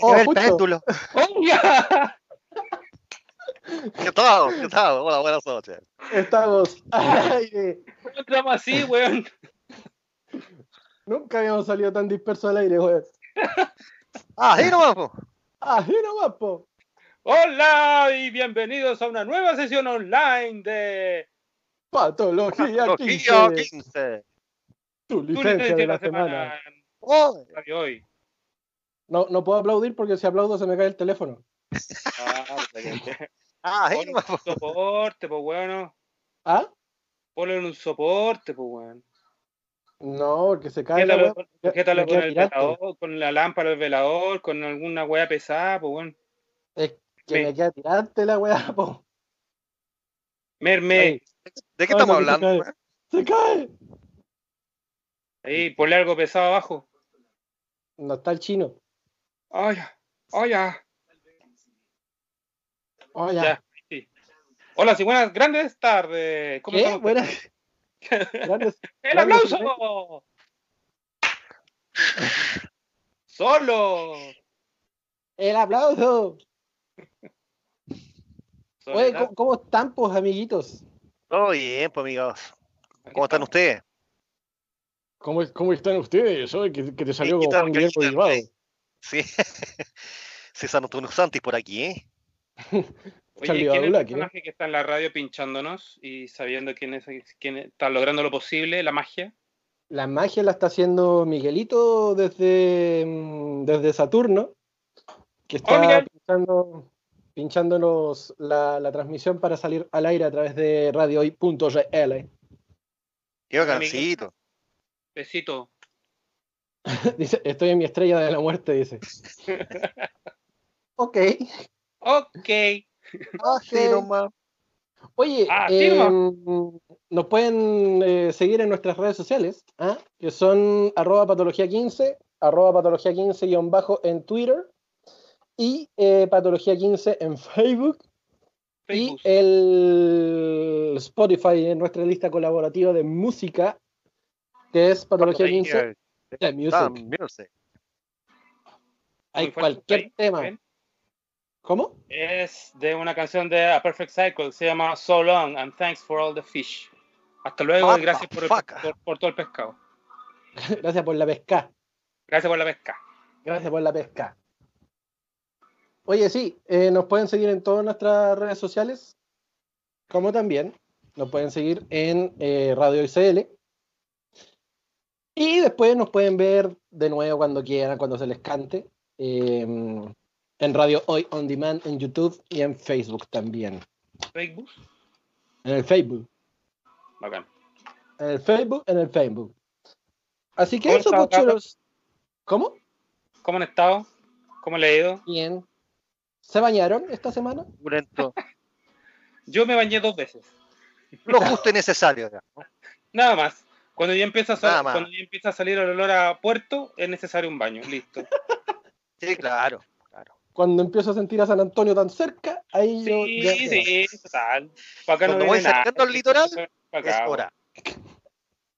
Oh, el péndulo. ¡Oiga! ¿Qué tal? ¿Qué tal? Hola, buenas noches. Estamos al aire. ¿Cómo entramos así, weón? Nunca habíamos salido tan dispersos al aire, weón. Ah, ahí nomás, po. Así nomás, po. Hola y bienvenidos a una nueva sesión online de Patología Patología 15. 15. Tu Tu licencia de la semana. Oh, de hoy. No, no puedo aplaudir porque si aplaudo se me cae el teléfono. Ah, porque- ah, ahí Ponle nomás, po. un soporte, pues weón. ¿Ah? Ponle un soporte, pues weón. No, porque se cae la sujétalo me con el velador, con la lámpara del velador, con alguna weá pesada, pues weón. Es que Me- me queda tirante la weá, po. Merme, Ahí, ¿De qué Ay, estamos no, que se hablando? cae. weón? ¡Se cae! ahí, ponle algo pesado abajo. No está el chino. Ay, ya. Oh, ya. Sí. Hola, sí, buenas, grandes tardes. ¿Cómo ¿Qué? estamos? Buenas. Grandes- ¡El grandes- aplauso! ¡Solo! ¡El aplauso! Oye. ¿cómo, cómo están, pues, amiguitos? Todo bien, pues, amigos. ¿Cómo están ustedes? ¿Cómo, cómo están ustedes? Oye, que, que te salió ¿Qué como Juan Guillermo. Sí. César Antonio Santis por aquí, ¿eh? Oye, ¿quién es el ¿qué? personaje que está en la radio pinchándonos y sabiendo quién es, quién está logrando lo posible, la magia? La magia la está haciendo Miguelito desde, mm, desde Saturno, que está Miguel. pinchando, pinchándonos la, la transmisión para salir al aire a través de radiohoy.cl. Qué bacancito. Besito. dice, estoy en mi estrella de la muerte, dice. ok. Ok. okay. No Oye, ah, eh, nos pueden eh, seguir en nuestras redes sociales, ¿ah? que son arroba patología15, arroba patología15 en Twitter y eh, patología15 en Facebook, Facebook, y el Spotify en nuestra lista colaborativa de música, que es patología15. The Music. Hay cualquier tema. ¿Cómo? Es de una canción de A Perfect Cycle, se llama So Long and Thanks for All the Fish. Hasta luego y gracias por, por, todo el pescado. gracias por la pesca. Gracias por la pesca. Gracias por la pesca. Oye, sí, eh, nos pueden seguir en todas nuestras redes sociales, como también nos pueden seguir en eh, Radio ICL, y después nos pueden ver de nuevo cuando quieran, cuando se les cante, eh, en Radio Hoy On Demand, en YouTube y en Facebook también. Facebook. En el Facebook. Bacán. En el Facebook, en el Facebook. Así que ¿Cómo eso, está, pues. ¿Cómo? ¿Cómo han estado? ¿Cómo le ha ido? Bien. ¿Se bañaron esta semana? Yo me bañé dos veces. Lo justo y necesario. Nada más. Cuando ya empieza a, cuando ya empieza a salir el olor a puerto, es necesario un baño. Listo. Sí, claro. claro. Cuando empiezo a sentir a San Antonio tan cerca, ahí yo Sí, ya- sí, total. Para acá Cuando no voy cercano al litoral, Es acá, weón. hora.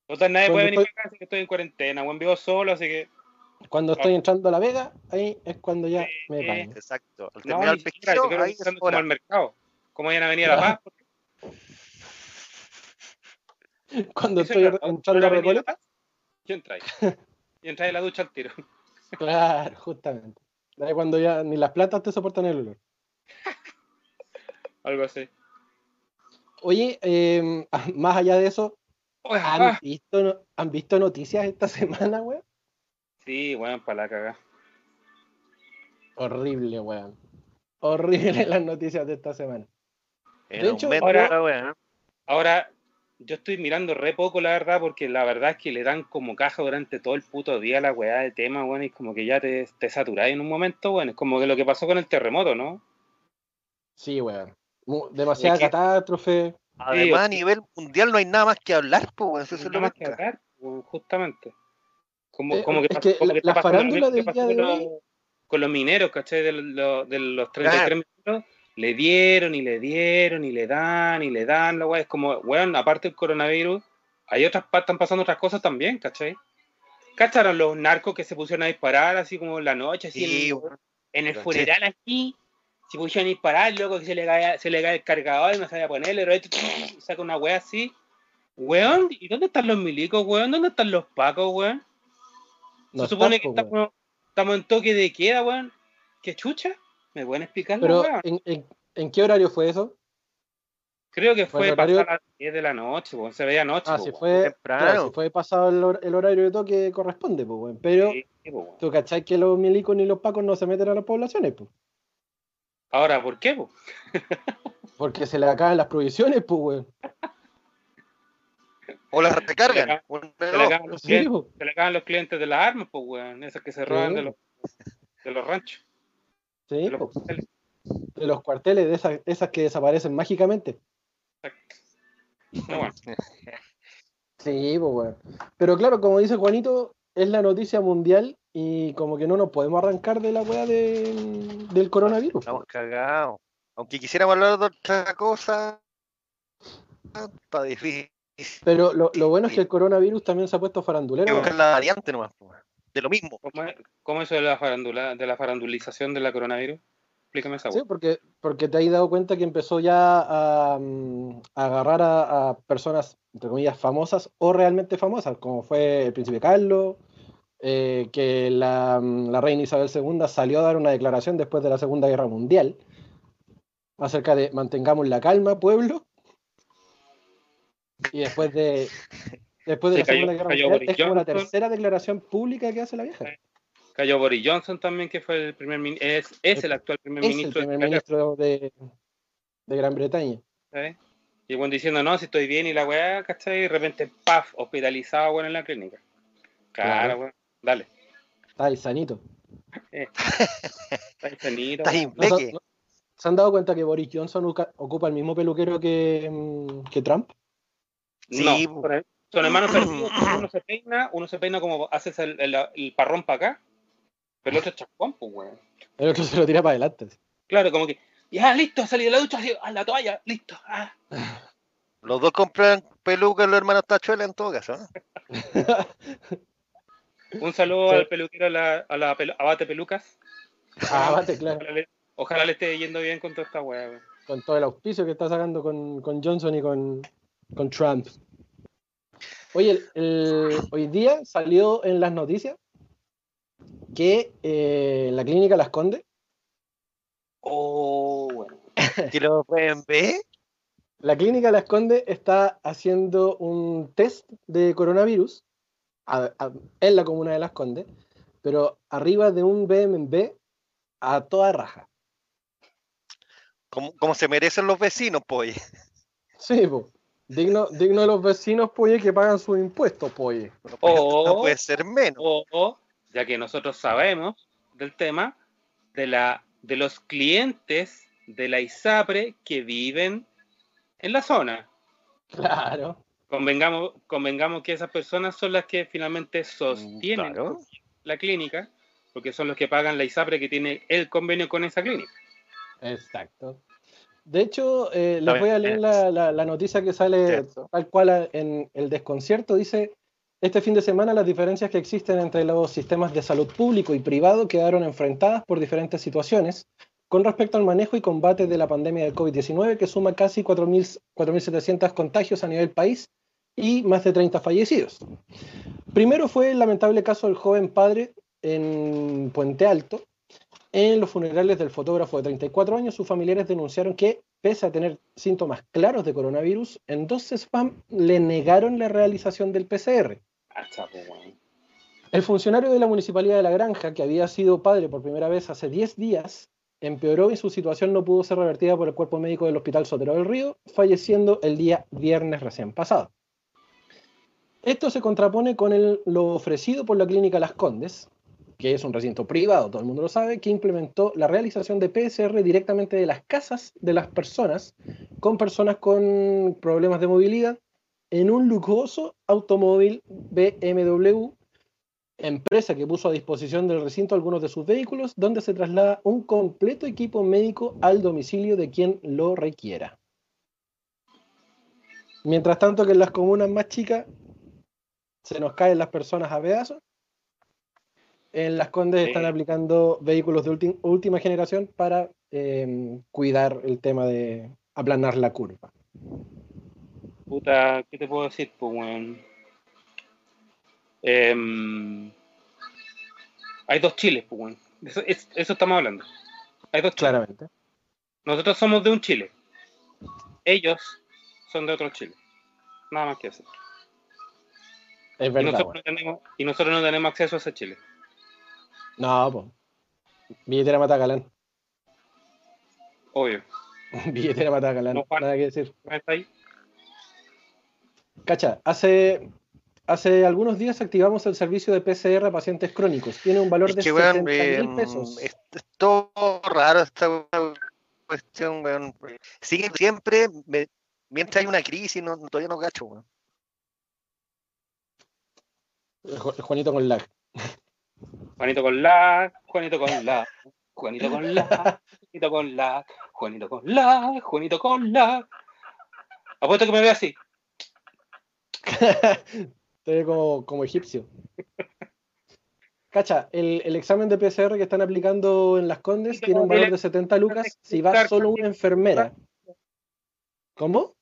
Total, nadie Cuando puede venir estoy- para acá, así que estoy en cuarentena. Buen vivo solo, así que. Cuando estoy entrando a La Vega, ahí es cuando ya Sí. me baño. Exacto. Al No, terminar ni el yo pesquero, ahí es como hora. al mercado. Como vayan a venir a La Paz. porque Cuando estoy es verdad. entrando a ¿No a Recoleta. ¿Quién trae? Y entra en la ducha al tiro. Claro, justamente. Ahí cuando ya ni las plantas te soportan el olor. Algo así. Oye, eh, más allá de eso, ¿han ah, visto, no- ¿han visto noticias esta semana, weón? Sí, bueno, para la cagada. Horrible, weón. Horrible las noticias de esta semana. En De hecho, ahora-. Ahora, yo estoy mirando re poco, la verdad, porque la verdad es que le dan como caja durante todo el puto día la weá de tema, bueno, y es como que ya te, te saturáis en un momento, bueno, es como que lo que pasó con el terremoto, ¿no? Sí, weón. Demasiada Es que- catástrofe. Además, a nivel mundial no hay nada más que hablar, pues, eso es Nada lo más que hablar, bueno, justamente. Como, Eh, como que, es que como la- que está la pasando lo farándula del día con, de los, hoy- con los mineros, ¿cachai? De, los- de los 33 mineros, le dieron y le dieron y le dan y le dan, la weá. Es como, weón, aparte del coronavirus, hay otras, están pasando otras cosas también, ¿cachai? ¿Cacharon los narcos que se pusieron a disparar así como en la noche? Así Sí, en- weón. En el funeral aquí, si pusieron a disparar, loco, que se le cae, se le cae el cargador y no sabía ponerle, pero esto, saca una wea así. Weón, ¿y dónde están los milicos, weón? ¿Dónde están los pacos, weón? Se supone que estamos, estamos en toque de queda, weón. ¿Qué chucha? ¿Me pueden explicar, Pero? ¿en, en, en qué horario fue eso? Creo que fue horario- pasar las 10 de la noche. Se veía noche, Ah, po, si weón. fue, temprano. claro, si fue pasado el, hor- el horario de toque corresponde, pues, weón. Pero, Sí. ¿tú cachai que los milicos ni los pacos no se meten a las poblaciones, pues? Ahora, ¿por qué, po? Porque se le acaban las provisiones, pues, weón. O las recargan. Se le acaban los clientes, po. se le acaban los clientes de las armas, pues, weón. Esas que se roban de, los, de los ranchos. Sí, De los po. cuarteles. de los cuarteles, de esas, esas que desaparecen mágicamente. No, bueno. Sí, pues, weón. Pero claro, como dice Juanito, es la noticia mundial y como que no nos podemos arrancar de la weá de- del coronavirus. Estamos cagados. Aunque quisiéramos hablar de otra cosa, está difícil. Pero lo, lo bueno es que el coronavirus también se ha puesto Hay farandulero. que weón. buscar la variante nomás. po. De lo mismo. ¿Cómo, es, cómo eso de la, farandula, de la farandulización de la coronavirus? Explícame esa Sí, porque, porque te has dado cuenta que empezó ya a, mm, a agarrar a, a personas, entre comillas, famosas o realmente famosas, como fue el príncipe Carlos, eh, que la, mm, la reina Isabel II salió a dar una declaración después de la Segunda Guerra Mundial acerca de mantengamos la calma, pueblo. Y después de, después de Sí, la cayó- Segunda Guerra Mundial Boris es como la tercera declaración pública que hace la vieja. Cayó Boris Johnson también, que fue el primer es, es el actual primer Es el ministro primer de ministro de, de Gran Bretaña. ¿sabes? Y bueno, diciendo, no, si estoy bien y la weá, ¿cachai? Y de repente, paf, hospitalizado, weón, en la clínica. Claro, weón. Dale. Está ahí sanito. Está infinito, Está. ¿No se, impeque. no- se han dado cuenta que Boris Johnson ocupa el mismo peluquero que, mm, que Trump? Sí, no, po. Son- hermanos parecidos. Uno se peina, uno se peina como haces el, el, el parrón para acá, pero el otro es chapón, pues, weón. El otro se lo tira para adelante. Claro, como que, ya, listo, salí de la ducha, así, a la toalla, listo. Ah. Los dos compran pelucas los hermanos Tachuela en todo caso. ¿no? Un saludo Sí. al peluquero, a la, a la pelu- Abate Pelucas. Ah, bate, claro. Ojalá le, ojalá le esté yendo bien con toda esta weá. Con todo el auspicio que está sacando con, con Johnson y con, con Trump. Oye, el- el- hoy día salió en las noticias que eh, la clínica Las Condes, Oh, bueno. Que lo pueden ver. la clínica Las Condes está haciendo un test de coronavirus a- a- en la comuna de Las Condes, pero arriba de un BMB a toda raja. Como, como se merecen los vecinos, pues. Sí, po. Digno, digno de los vecinos, pues, que pagan sus impuestos, pues. No puede, no puede ser menos. O, o, ya que nosotros sabemos del tema, de, la, de los clientes de la ISAPRE que viven en la zona. Claro. Convengamos, convengamos que esas personas son las que finalmente sostienen Claro. la clínica, porque son los que pagan la ISAPRE que tiene el convenio con esa clínica. Exacto. De hecho, eh, les voy a leer es- la, la- la noticia que sale tal cual en el desconcierto. Dice, este fin de semana las diferencias que existen entre los sistemas de salud público y privado quedaron enfrentadas por diferentes situaciones con respecto al manejo y combate de la pandemia del COVID-19 que suma casi 4.000 4.700 contagios a nivel país y más de 30 fallecidos. Primero fue el lamentable caso del joven padre en Puente Alto, en los funerales del fotógrafo de 34 años, sus familiares denunciaron que, pese a tener síntomas claros de coronavirus, en dos spam le negaron la realización del PCR. El funcionario de la Municipalidad de La Granja, que había sido padre por primera vez hace 10 días, empeoró y su situación no pudo ser revertida por el cuerpo médico del Hospital Sotero del Río, falleciendo el día viernes recién pasado. Esto se contrapone con el- lo ofrecido por la Clínica Las Condes, que es un recinto privado, todo el mundo lo sabe, que implementó la realización de PCR directamente de las casas de las personas con personas con problemas de movilidad en un lujoso automóvil BMW, empresa que puso a disposición del recinto algunos de sus vehículos, donde se traslada un completo equipo médico al domicilio de quien lo requiera. Mientras tanto que en las comunas más chicas se nos caen las personas a pedazos. En Las Condes Sí. están aplicando vehículos de última generación para eh, cuidar el tema de aplanar la curva. Puta, ¿qué te puedo decir, pues, weón? Em, hay dos chiles, pues. Eso, es- eso estamos hablando. Hay dos chiles. Claramente. Nosotros somos de un Chile. Ellos son de otro Chile. Nada más que eso. Es Y verdad. nosotros, weón. no tenemos, y nosotros no tenemos acceso a ese Chile. No, pues. Billetera Matacalán. Obvio. Billetera Matacalán. No, Juan. Nada que decir. ¿No está ahí? Cacha, hace, hace algunos días activamos el servicio de PCR a pacientes crónicos. Tiene un valor Es de que, weón, 70 eh, mil pesos. es, es todo raro esta cuestión, weón. Sigue siempre, me- mientras hay una crisis, no, todavía no cacho, weón. Ju- Juanito con lag. Juanito con la, Juanito con la, Juanito con la, Juanito con la, Juanito con la, Juanito con la. Apuesto que me ve así. Ve como, como egipcio. Cacha, el, el examen de PCR que están aplicando en las Condes tiene un valor de 70 lucas si va solo una enfermera. ¿Cómo?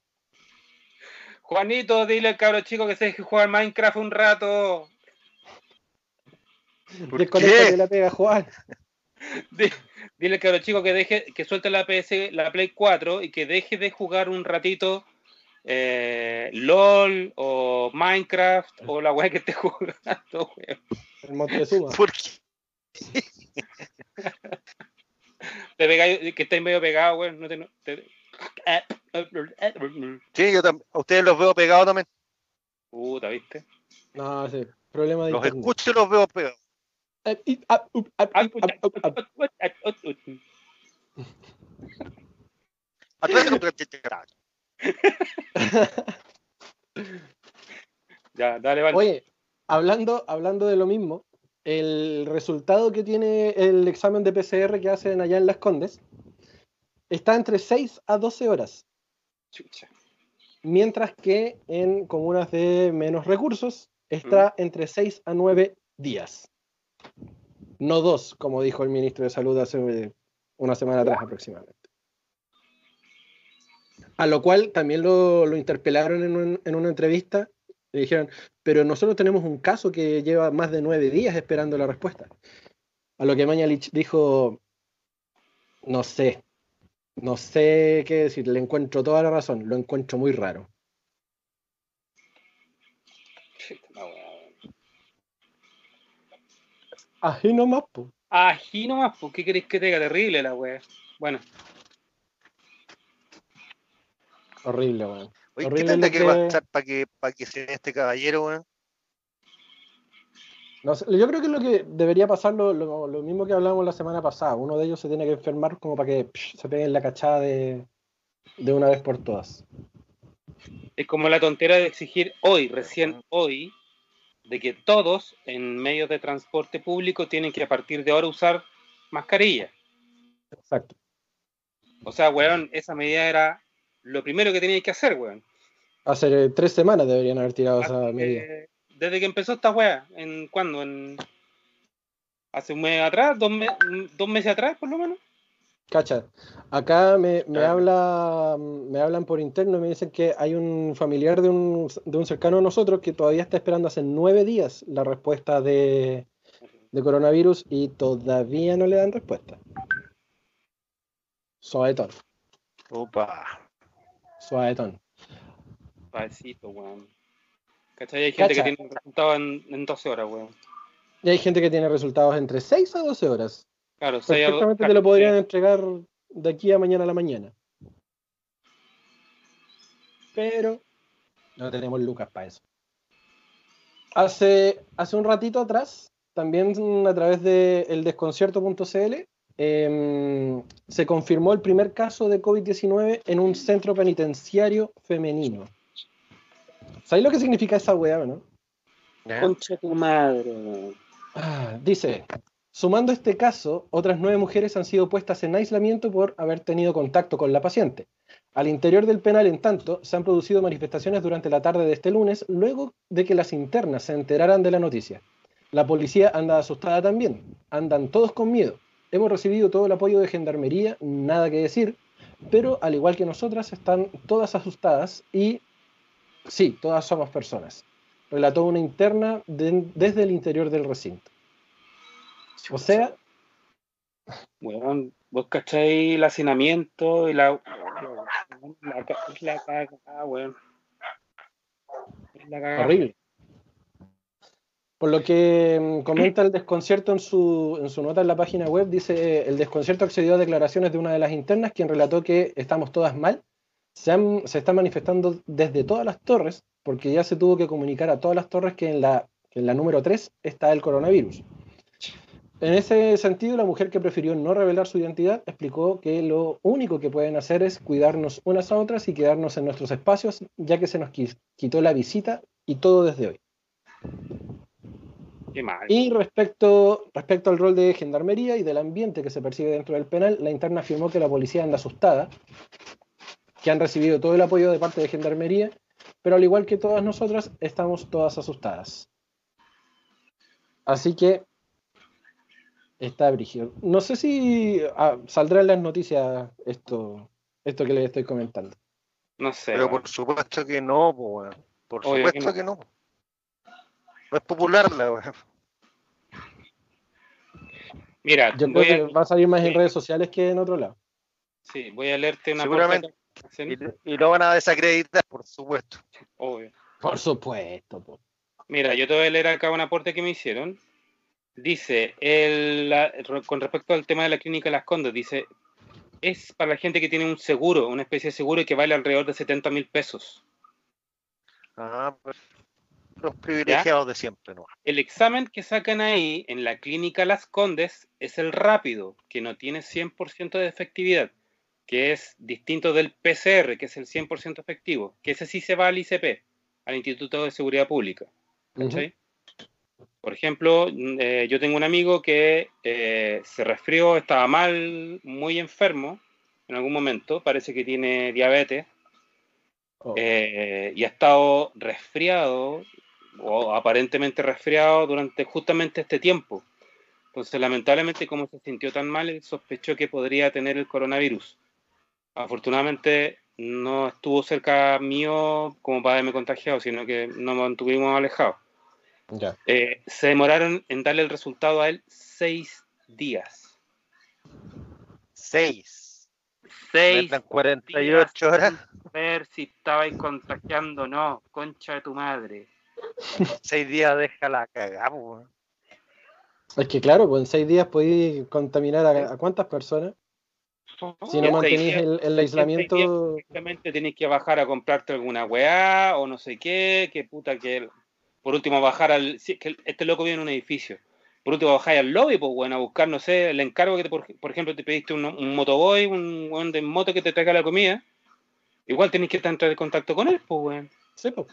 Juanito, dile al cabro chico que se jugar Minecraft un rato. ¿Por Desconéctate qué? la pega, Juan. Di- Dile al cabro chico que deje, que suelte la PS, la Play 4 y que deje de jugar un ratito eh, LOL o Minecraft o la weá que esté jugando, weón. El Montezuma. ¿Por qué? Te pegáis- que estáis medio pegado, weón. No te, no- te- Sí, yo también. A ustedes los veo pegados también. Puta, ¿viste? No, sí. Problema de Los internet. escucho y los veo pegados. Ya, dale, vale. Oye, hablando, hablando de lo mismo, el resultado que tiene el examen de PCR que hacen allá en Las Condes está entre 6 a 12 horas, Chucha. mientras que en comunas de menos recursos está entre 6 a 9 días. No dos, como dijo el ministro de Salud hace una semana atrás aproximadamente. A lo cual también lo, interpelaron en, en una entrevista y dijeron, pero nosotros tenemos un caso que lleva más de nueve días esperando la respuesta. A lo que Mañalich dijo, no sé, no sé qué decir, le encuentro toda la razón, lo encuentro muy raro. La weá, weón. Así nomás, po. Ají nomás, ¿por qué queréis que te diga? Terrible la weá. Bueno, Horrible, weón. Oye, ¿qué Horrible tendrá que que- pasar para que, para que sea este caballero, weón? No sé, yo creo que lo que debería pasar lo, lo- lo mismo que hablamos la semana pasada. Uno de ellos se tiene que enfermar como para que psh, se peguen la cachada de, de una vez por todas. es como la tontera de exigir hoy, recién hoy, de que todos en medios de transporte público tienen que a partir de ahora usar mascarilla. Exacto. O sea, weón, esa medida era lo primero que teníais que hacer, weón. Hace eh, tres semanas deberían haber tirado esa medida. desde que empezó esta weá, ¿en cuándo? En, ¿Hace un mes atrás? ¿Dos, me- ¿Dos meses atrás, por lo menos? Cacha, acá me, me Ah. habla, me hablan por interno y me dicen que hay un familiar de un, de un cercano a nosotros que todavía está esperando hace nueve días la respuesta de, de coronavirus y todavía no le dan respuesta. Suavetón, Opa. suavetón. Padecito, weón. ¿Cachai? Hay gente Cacha. que tiene resultados en, en 12 horas, weón. Y hay gente que tiene resultados entre 6 a 12 horas. Claro, Perfectamente te lo podrían entregar de aquí a mañana a la mañana. Pero no tenemos lucas para eso. Hace, hace un ratito atrás, también a través de eldesconcierto.cl, em, se confirmó el primer caso de COVID-19 en un centro penitenciario femenino. ¿Sabéis lo que significa esa weá, no? Concha tu madre. Ah, dice, sumando este caso, otras nueve mujeres han sido puestas en aislamiento por haber tenido contacto con la paciente. Al interior del penal, en tanto, se han producido manifestaciones durante la tarde de este lunes, luego de que las internas se enteraran de la noticia. La policía anda asustada también, andan todos con miedo. Hemos recibido todo el apoyo de Gendarmería, nada que decir, pero al igual que nosotras, están todas asustadas y sí, todas somos personas. Relató una interna de- desde el interior del recinto. O sea, Weón, vos cacháis el hacinamiento y la. La, la cagada, weón. Es la cagada. horrible. Por lo que mm, comenta el desconcierto en su, en su nota en la página web, dice, el desconcierto accedió a declaraciones de una de las internas, quien relató que estamos todas mal, se, han- se está manifestando desde todas las torres, porque ya se tuvo que comunicar a todas las torres que en la, que en la número 3 está el coronavirus. En ese sentido, la mujer que prefirió no revelar su identidad explicó que lo único que pueden hacer es cuidarnos unas a otras y quedarnos en nuestros espacios, ya que se nos qui- quitó la visita y todo desde hoy. Qué mal. Y respecto, respecto al rol de gendarmería y del ambiente que se percibe dentro del penal, la interna afirmó que la policía anda asustada, que han recibido todo el apoyo de parte de gendarmería, pero al igual que todas nosotras, estamos todas asustadas. Así que está brígido. No sé si ah, saldrá en las noticias esto, esto que les estoy comentando. No sé. Pero por supuesto que no, po, weón. Por Obvio que supuesto que no. No es popular la weón. Mira, Yo voy creo a, que va a salir más en sí. redes sociales que en otro lado. sí, voy a leerte una Seguramente. Y, y lo van a desacreditar, por supuesto. Obvio. Por supuesto. po. Mira, yo te voy a leer acá un aporte que me hicieron. Dice, el, la- con respecto al tema de la clínica Las Condes, dice, es para la gente que tiene un seguro, una especie de seguro que vale alrededor de 70 mil pesos. Ah, pues, los privilegiados de siempre, ¿no? El examen que sacan ahí en la clínica Las Condes es el rápido, que no tiene 100% de efectividad, que es distinto del PCR, que es el 100% efectivo, que ese sí se va al ICP, al Instituto de Seguridad Pública. ¿cachai? Por ejemplo, mm, eh, yo tengo un amigo que eh, se resfrió, estaba mal, muy enfermo en algún momento, parece que tiene diabetes, Oh. eh, y ha estado resfriado o aparentemente resfriado durante justamente este tiempo. Entonces, lamentablemente, como se sintió tan mal, él sospechó que podría tener el coronavirus. Afortunadamente, no estuvo cerca mío como para haberme contagiado, sino que nos mantuvimos alejados. Ya. Eh, se demoraron en darle el resultado a él seis días. Seis. Seis Metan 48 horas, ver si estabais contagiando o no, concha de tu madre. seis días deja la cagada, po, weón. Es que claro, pues en seis días podéis contaminar a, a cuántas personas. Si no días- el, aislamiento. Exactamente, tenés que bajar a comprarte alguna weá o no sé qué, que puta que... Por último, bajar al... si es que este loco vive en un edificio. Por último, bajáis al lobby, pues bueno, a buscar, no sé, el encargo que, te, por, por ejemplo, te pediste un, un motoboy, un weón de moto que te traiga la comida. Igual tenés que estar en contacto con él, pues weón. Sí, pues.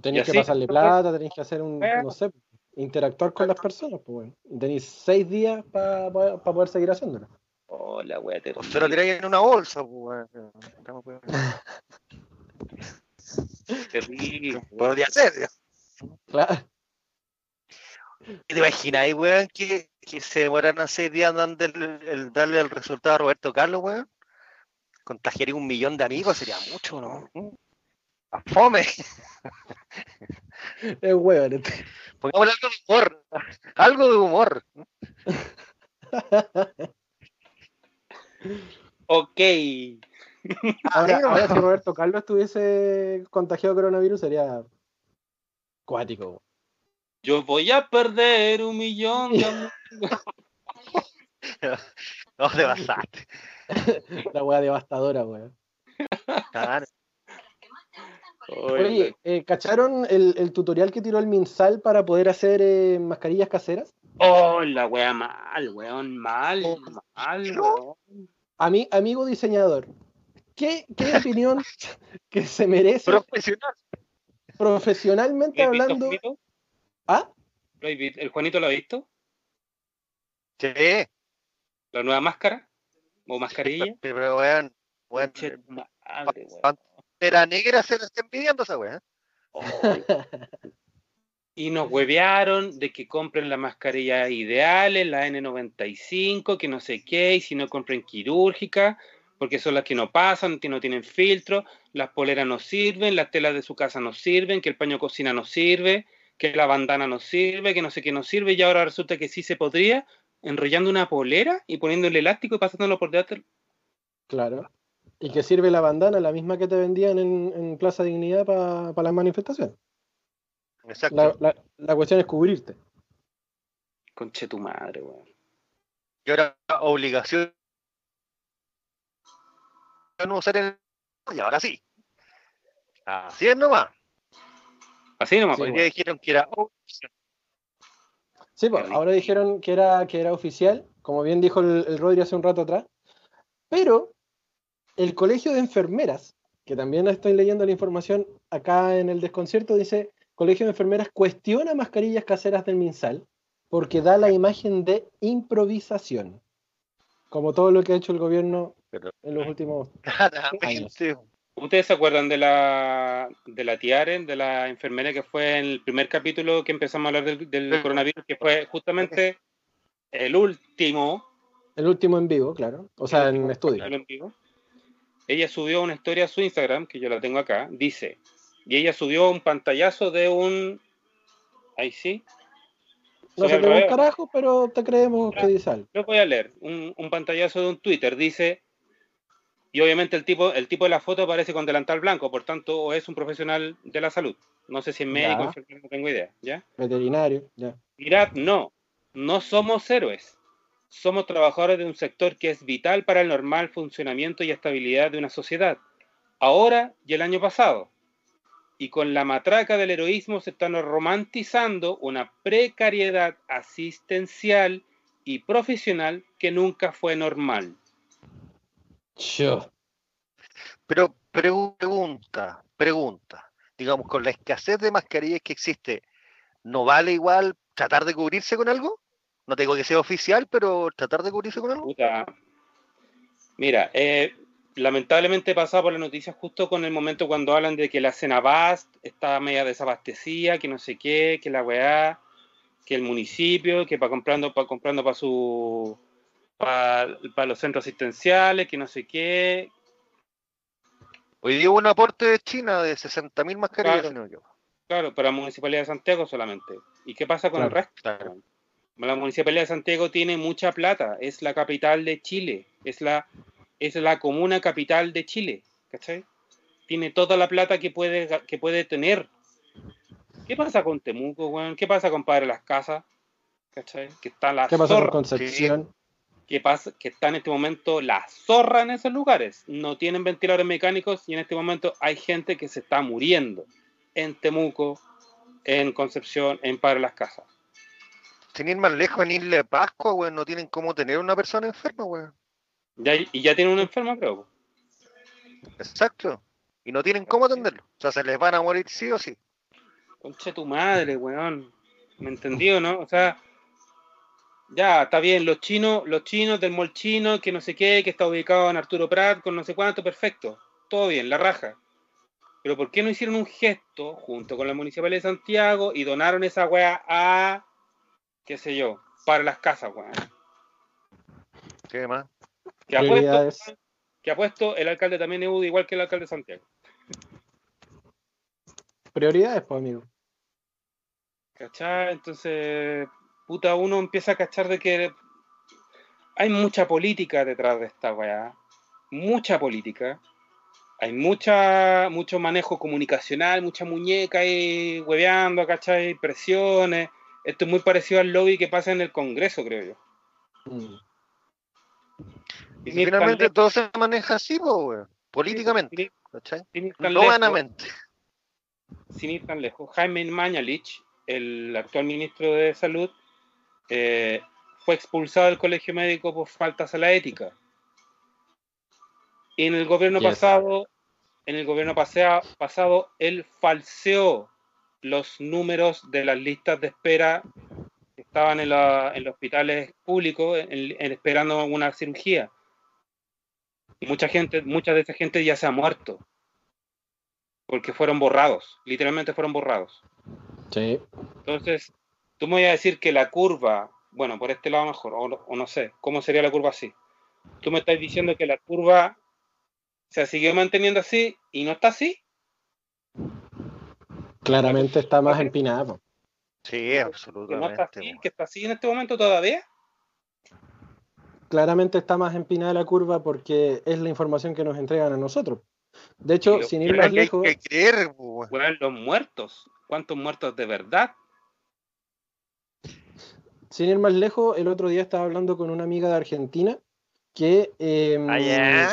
Tenéis que así, pasarle plata, tenéis que hacer un, Bueno. no sé, interactuar con las personas, pues bueno. Tenéis seis días para poder seguir haciéndolo. Oh, la weá O se lo terrible. tiráis en una bolsa, po, weón. Weón. terrible. Podría ser. Claro. ¿Te imagináis, weón, que, que se demoraran seis días dando el, el- darle el resultado a Roberto Carlos, weón? Contagiaría un millón de amigos, sería mucho, ¿no? A fome. Es hueón. este. Pongámosle algo de humor. Algo de humor. Ok. Ahora, si Roberto Carlos estuviese contagiado de coronavirus sería cuático. Yo voy a perder un millón de amigos. No, te pasaste. La hueá devastadora, weón. Claro. Oye, eh, ¿cacharon el, el tutorial que tiró el Minsal para poder hacer eh, mascarillas caseras? Oh, la wea mal, weón, mal, mal, weón. A mí, amigo diseñador, ¿qué, qué opinión que se merece Profesional. profesionalmente ¿Lo has visto, hablando? Juanito? ¿Ah? ¿Lo has vi- ¿El Juanito lo ha visto? Sí. ¿La nueva máscara? ¿O mascarilla? Pero, weón, weón. Pantera negra se lo está pidiendo esa weón. Oh, y nos huevearon de que compren las mascarillas ideales, la N95, que no sé qué, y si no compren quirúrgica, porque son las que no pasan, que no tienen filtro, las poleras no sirven, las telas de su casa no sirven, que el paño de cocina no sirve, que la bandana no sirve, que no sé qué no sirve, y ahora resulta que sí se podría, enrollando una polera y poniendo el elástico y pasándolo por detrás. Claro. ¿Y que sirve la bandana? La misma que te vendían en, en Plaza Dignidad para las manifestaciones. Exacto. La, la- la cuestión es cubrirte. Conche tu madre, weón. Y ahora obligación no usar el... Y ahora sí. Así es nomás. Así nomás, Sí, pues. Hoy día dijeron que era. Sí, pues, ahora dijeron que era, que era oficial, como bien dijo el, el Rodri hace un rato atrás, pero el Colegio de Enfermeras, que también estoy leyendo la información acá en el desconcierto, dice, Colegio de Enfermeras cuestiona mascarillas caseras del MinSal porque da la imagen de improvisación, como todo lo que ha hecho el gobierno Pero- en los últimos... Claramente. ¿Ustedes se acuerdan de la, de la Tiaren, de la enfermera que fue en el primer capítulo que empezamos a hablar del, coronavirus, que fue justamente el último, El último en vivo, claro, o sea, el en estudio. capítulo en vivo? Ella subió una historia a su Instagram, que yo la tengo acá, dice, y ella subió un pantallazo de un... Ahí sí, No se un carajo, pero te creemos que dice algo. Lo voy a leer. Un, un pantallazo de un Twitter dice, y obviamente el tipo, el tipo de la foto aparece con delantal blanco, por tanto, o es un profesional de la salud. No sé si es médico, Ya. no tengo idea, ¿ya? Veterinario, ya. Mirad, no, no somos héroes. Somos trabajadores de un sector que es vital para el normal funcionamiento y estabilidad de una sociedad. Ahora y el año pasado. Y con la matraca del heroísmo se están romantizando una precariedad asistencial y profesional que nunca fue normal. Yo. Pero pregu- pregunta, pregunta. Digamos, con la escasez de mascarillas que existe, ¿no vale igual tratar de cubrirse con algo? No tengo que sea oficial, pero tratar de cubrirse con algo. Puta. Mira, eh, lamentablemente he pasado por las noticias justo con el momento cuando hablan de que la Cenabast está media desabastecida, que no sé qué, que la weá, que el municipio, que para comprando para comprando para su para los centros asistenciales, que no sé qué. Hoy día hubo un aporte de China de 60.000 mascarillas, Claro. Claro, para la Municipalidad de Santiago solamente. ¿Y qué pasa con el resto? claro. La Municipalidad de Santiago tiene mucha plata, es la capital de Chile, es la, es la comuna capital de Chile, ¿cachai? Tiene toda la plata que puede, que puede tener. ¿Qué pasa con Temuco, weón? ¿Qué pasa con Padre Las Casas? ¿Cachai? Que está la ¿Qué con zorra. Concepción? ¿Qué pasa? Que está en este momento la zorra en esos lugares. No tienen ventiladores mecánicos y en este momento hay gente que se está muriendo en Temuco, en Concepción, en Padre Las Casas. Sin ir más lejos, en Isla de Pascua, weón, no tienen cómo tener una persona enferma. Ya, y ya tienen un enfermo, creo. Exacto. Y no tienen cómo atenderlo. O sea, se les van a morir sí o sí. Concha tu madre, weón. ¿Me entendió, no? O sea, ya, está bien, los chinos, los chinos del mall chino, que no sé qué, que está ubicado en Arturo Prat, con no sé cuánto, perfecto. Todo bien, la raja. Pero ¿por qué no hicieron un gesto junto con la Municipalidad de Santiago y donaron esa weá a, qué sé yo, para las casas, weón? ¿Qué más? Que apuesto, Prioridades. que apuesto, el alcalde también es UDI igual que el alcalde de Santiago. Prioridades, pues, amigo. ¿Cachai? Entonces, puta, uno empieza a cachar de que hay mucha política detrás de esta weá. Mucha política. Hay mucha, mucho manejo comunicacional, mucha muñeca ahí hueveando, ¿cachai? Presiones. Esto es muy parecido al lobby que pasa en el Congreso, creo yo. Mm. Y Sin finalmente todo se maneja así, weón. Políticamente, ¿cachai? sin ir tan No lejos, vanamente. sin ir tan lejos, Jaime Mañalich, el actual ministro de Salud, eh, fue expulsado del colegio médico por faltas a la ética. Y en el gobierno Yes. pasado, en el gobierno pasea- pasado, él falseó los números de las listas de espera que estaban en, la- en los hospitales públicos en- en esperando una cirugía. Y mucha gente, mucha de esa gente ya se ha muerto porque fueron borrados, literalmente fueron borrados. Sí. Entonces, tú me vas a decir que la curva, bueno, por este lado mejor, o, o no sé, ¿cómo sería la curva así? Tú me estás diciendo que la curva se siguió manteniendo así y no está así. Claramente está más empinada. Sí, Que no está absolutamente. así, que está así en este momento todavía. Claramente está más empinada la curva porque es la información que nos entregan a nosotros. De hecho, sin ir más lejos, hay que creer. Weón, los muertos. ¿Cuántos muertos de verdad? Sin ir más lejos, el otro día estaba hablando con una amiga de Argentina que em, Allá.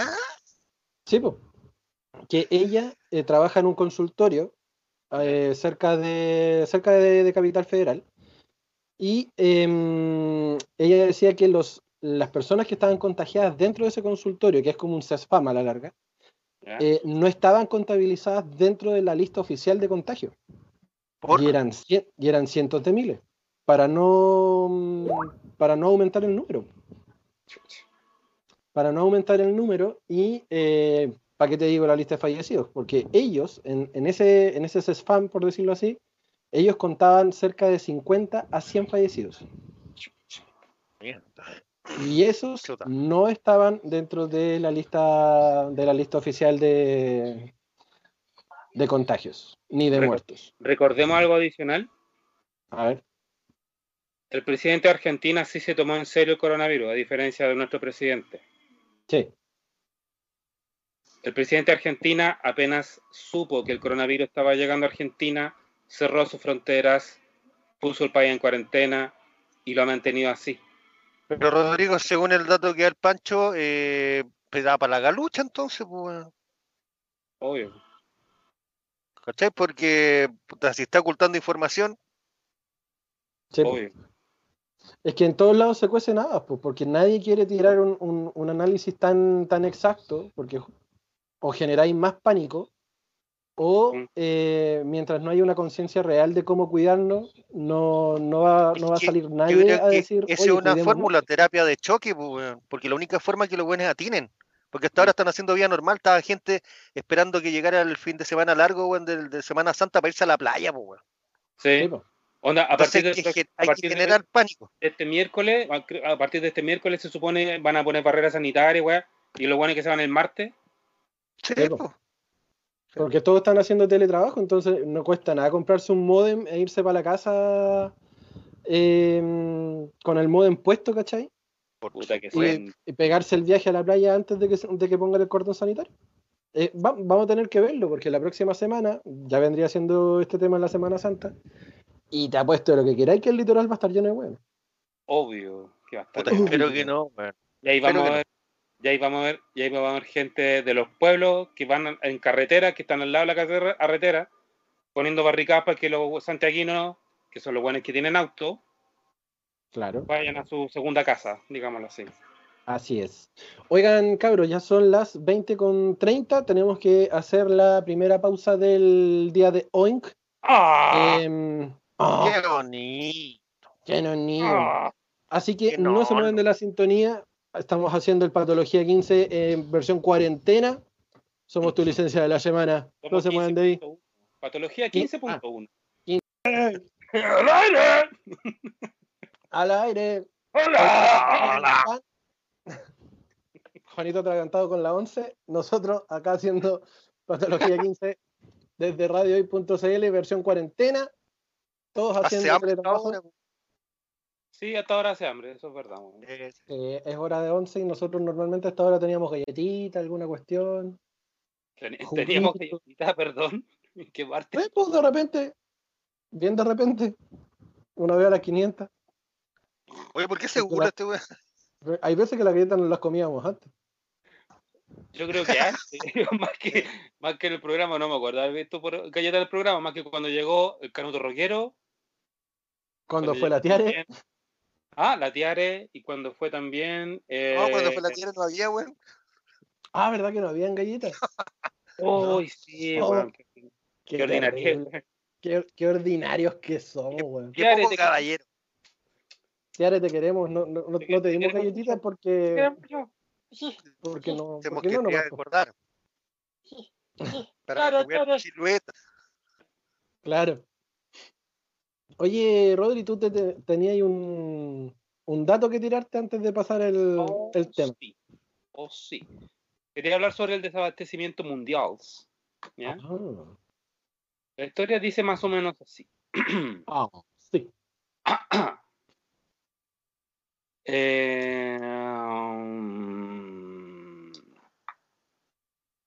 Sí, po. que ella eh, trabaja en un consultorio eh, cerca de cerca de, de Capital Federal y em, ella decía que los, las personas que estaban contagiadas dentro de ese consultorio, que es como un CESPAM a la larga, eh, no estaban contabilizadas dentro de la lista oficial de contagio Por- y eran, y eran cientos de miles para no para no aumentar el número para no aumentar el número y eh, ¿para qué te digo la lista de fallecidos? Porque ellos, en, en ese, en ese spam, por decirlo así, ellos contaban cerca de 50 a 100 fallecidos. Y esos no estaban dentro de la lista de la lista oficial de, de contagios, ni de muertos. Recordemos algo adicional. A ver, El presidente de Argentina sí se tomó en serio el coronavirus, a diferencia de nuestro presidente. sí, El presidente de Argentina apenas supo que el coronavirus estaba llegando a Argentina, cerró sus fronteras, puso el país en cuarentena y lo ha mantenido así. Pero Rodrigo, según el dato que da el Pancho, eh, pedaba para la galucha entonces, pues. Obvio. ¿cachai? Porque puta, si está ocultando información, sí, po. Obvio. Es que en todos lados se cuece nada, pues, porque nadie quiere tirar un, un- un análisis tan, tan exacto, porque o generáis más pánico, o eh, mientras no haya una conciencia real de cómo cuidarnos, no, no va, no va a salir nadie a decir, esa "Oye, es una cuidémonos". fórmula, terapia de choque, pues, porque la única forma que los buenos atinen. Porque hasta ahora están haciendo vida normal, estaba gente esperando que llegara el fin de semana largo, weón, de, de Semana Santa para irse a la playa, pues, weón. Sí. Sí, po. Onda, a Entonces partir, de, hay que, ge- a que partir de pánico. este miércoles, a partir de este miércoles se supone van a poner barreras sanitarias, weá, y lo bueno es que se van el martes. Sí, Sí, po. po. Porque todos están haciendo teletrabajo, entonces no cuesta nada comprarse un modem e irse para la casa eh, con el modem puesto, ¿cachai? Por Puta que sí. y pegarse el viaje a la playa antes de que, de que pongan el cordón sanitario. Eh, va- vamos a tener que verlo porque la próxima semana ya vendría siendo este tema en la Semana Santa y te apuesto lo que queráis que el litoral va a estar lleno de huevos. Obvio que va a estar. Puta, espero que no, weón. Y ahí vamos a no. ver, y ahí vamos a ver, y ahí vamos a ver gente de los pueblos que van en carretera, que están al lado de la carre- carretera, poniendo barricadas para que los santiaguinos, que son los buenos que tienen auto, Claro, vayan a su segunda casa, digámoslo así. así es. Oigan, cabros, ya son las 20 con 30. Tenemos que hacer la primera pausa del día de Oink. ¡Ah! Em, ah, Qué bonito. qué nonino. ¡Ah! Así que no se mueven de la sintonía. Estamos haciendo el Patología 15 en versión cuarentena. Somos tu licencia de la semana. No se mueven de ahí. 15.1. Patología Qui- 15.1. quin- ¡Al aire! Al aire. ¡Hola! Juanito atragantado con la 11. Nosotros acá haciendo Patología 15 desde radiohoy.cl, versión cuarentena. Todos haciendo hambre ahora, Sí, hasta ahora hace hambre, eso es verdad. eh, Eh, es hora de 11 y nosotros normalmente hasta ahora teníamos galletita, alguna cuestión. Ten- Juguito. Teníamos galletita, perdón. ¿En qué parte? Eh, pues de repente, bien de repente, una vez a las 500. Oye, ¿por qué seguro este weón? Hay veces que las galletas no las comíamos antes. Yo creo que antes, más, que, más que en el programa, no me acuerdo haber visto por galleta del programa, más que cuando llegó el Canuto Roquero. Cuando fue la Tiare, también- Ah, la Tiare, y cuando fue también. Eh, No, cuando fue la tierra no había, weón. ah, ¿verdad que no habían galletas? Uy, sí, Oh, weón, qué, qué ordinario. Qué, qué ordinarios que somos, weón. Qué Tiare, poco te- caballero. Tiare, te queremos. No, no, no- no te dimos galletitas porque, porque no. Tenemos porque que no po. recordar. Para Claro, claro. silueta. Claro. Oye, Rodri, tú te, te- tenías un, un dato que tirarte antes de pasar el, Oh, el tema. sí. Oh, sí. Quería hablar sobre el desabastecimiento mundial. ¿ya? Ah, La historia dice más o menos así. ah, sí. Eh, um,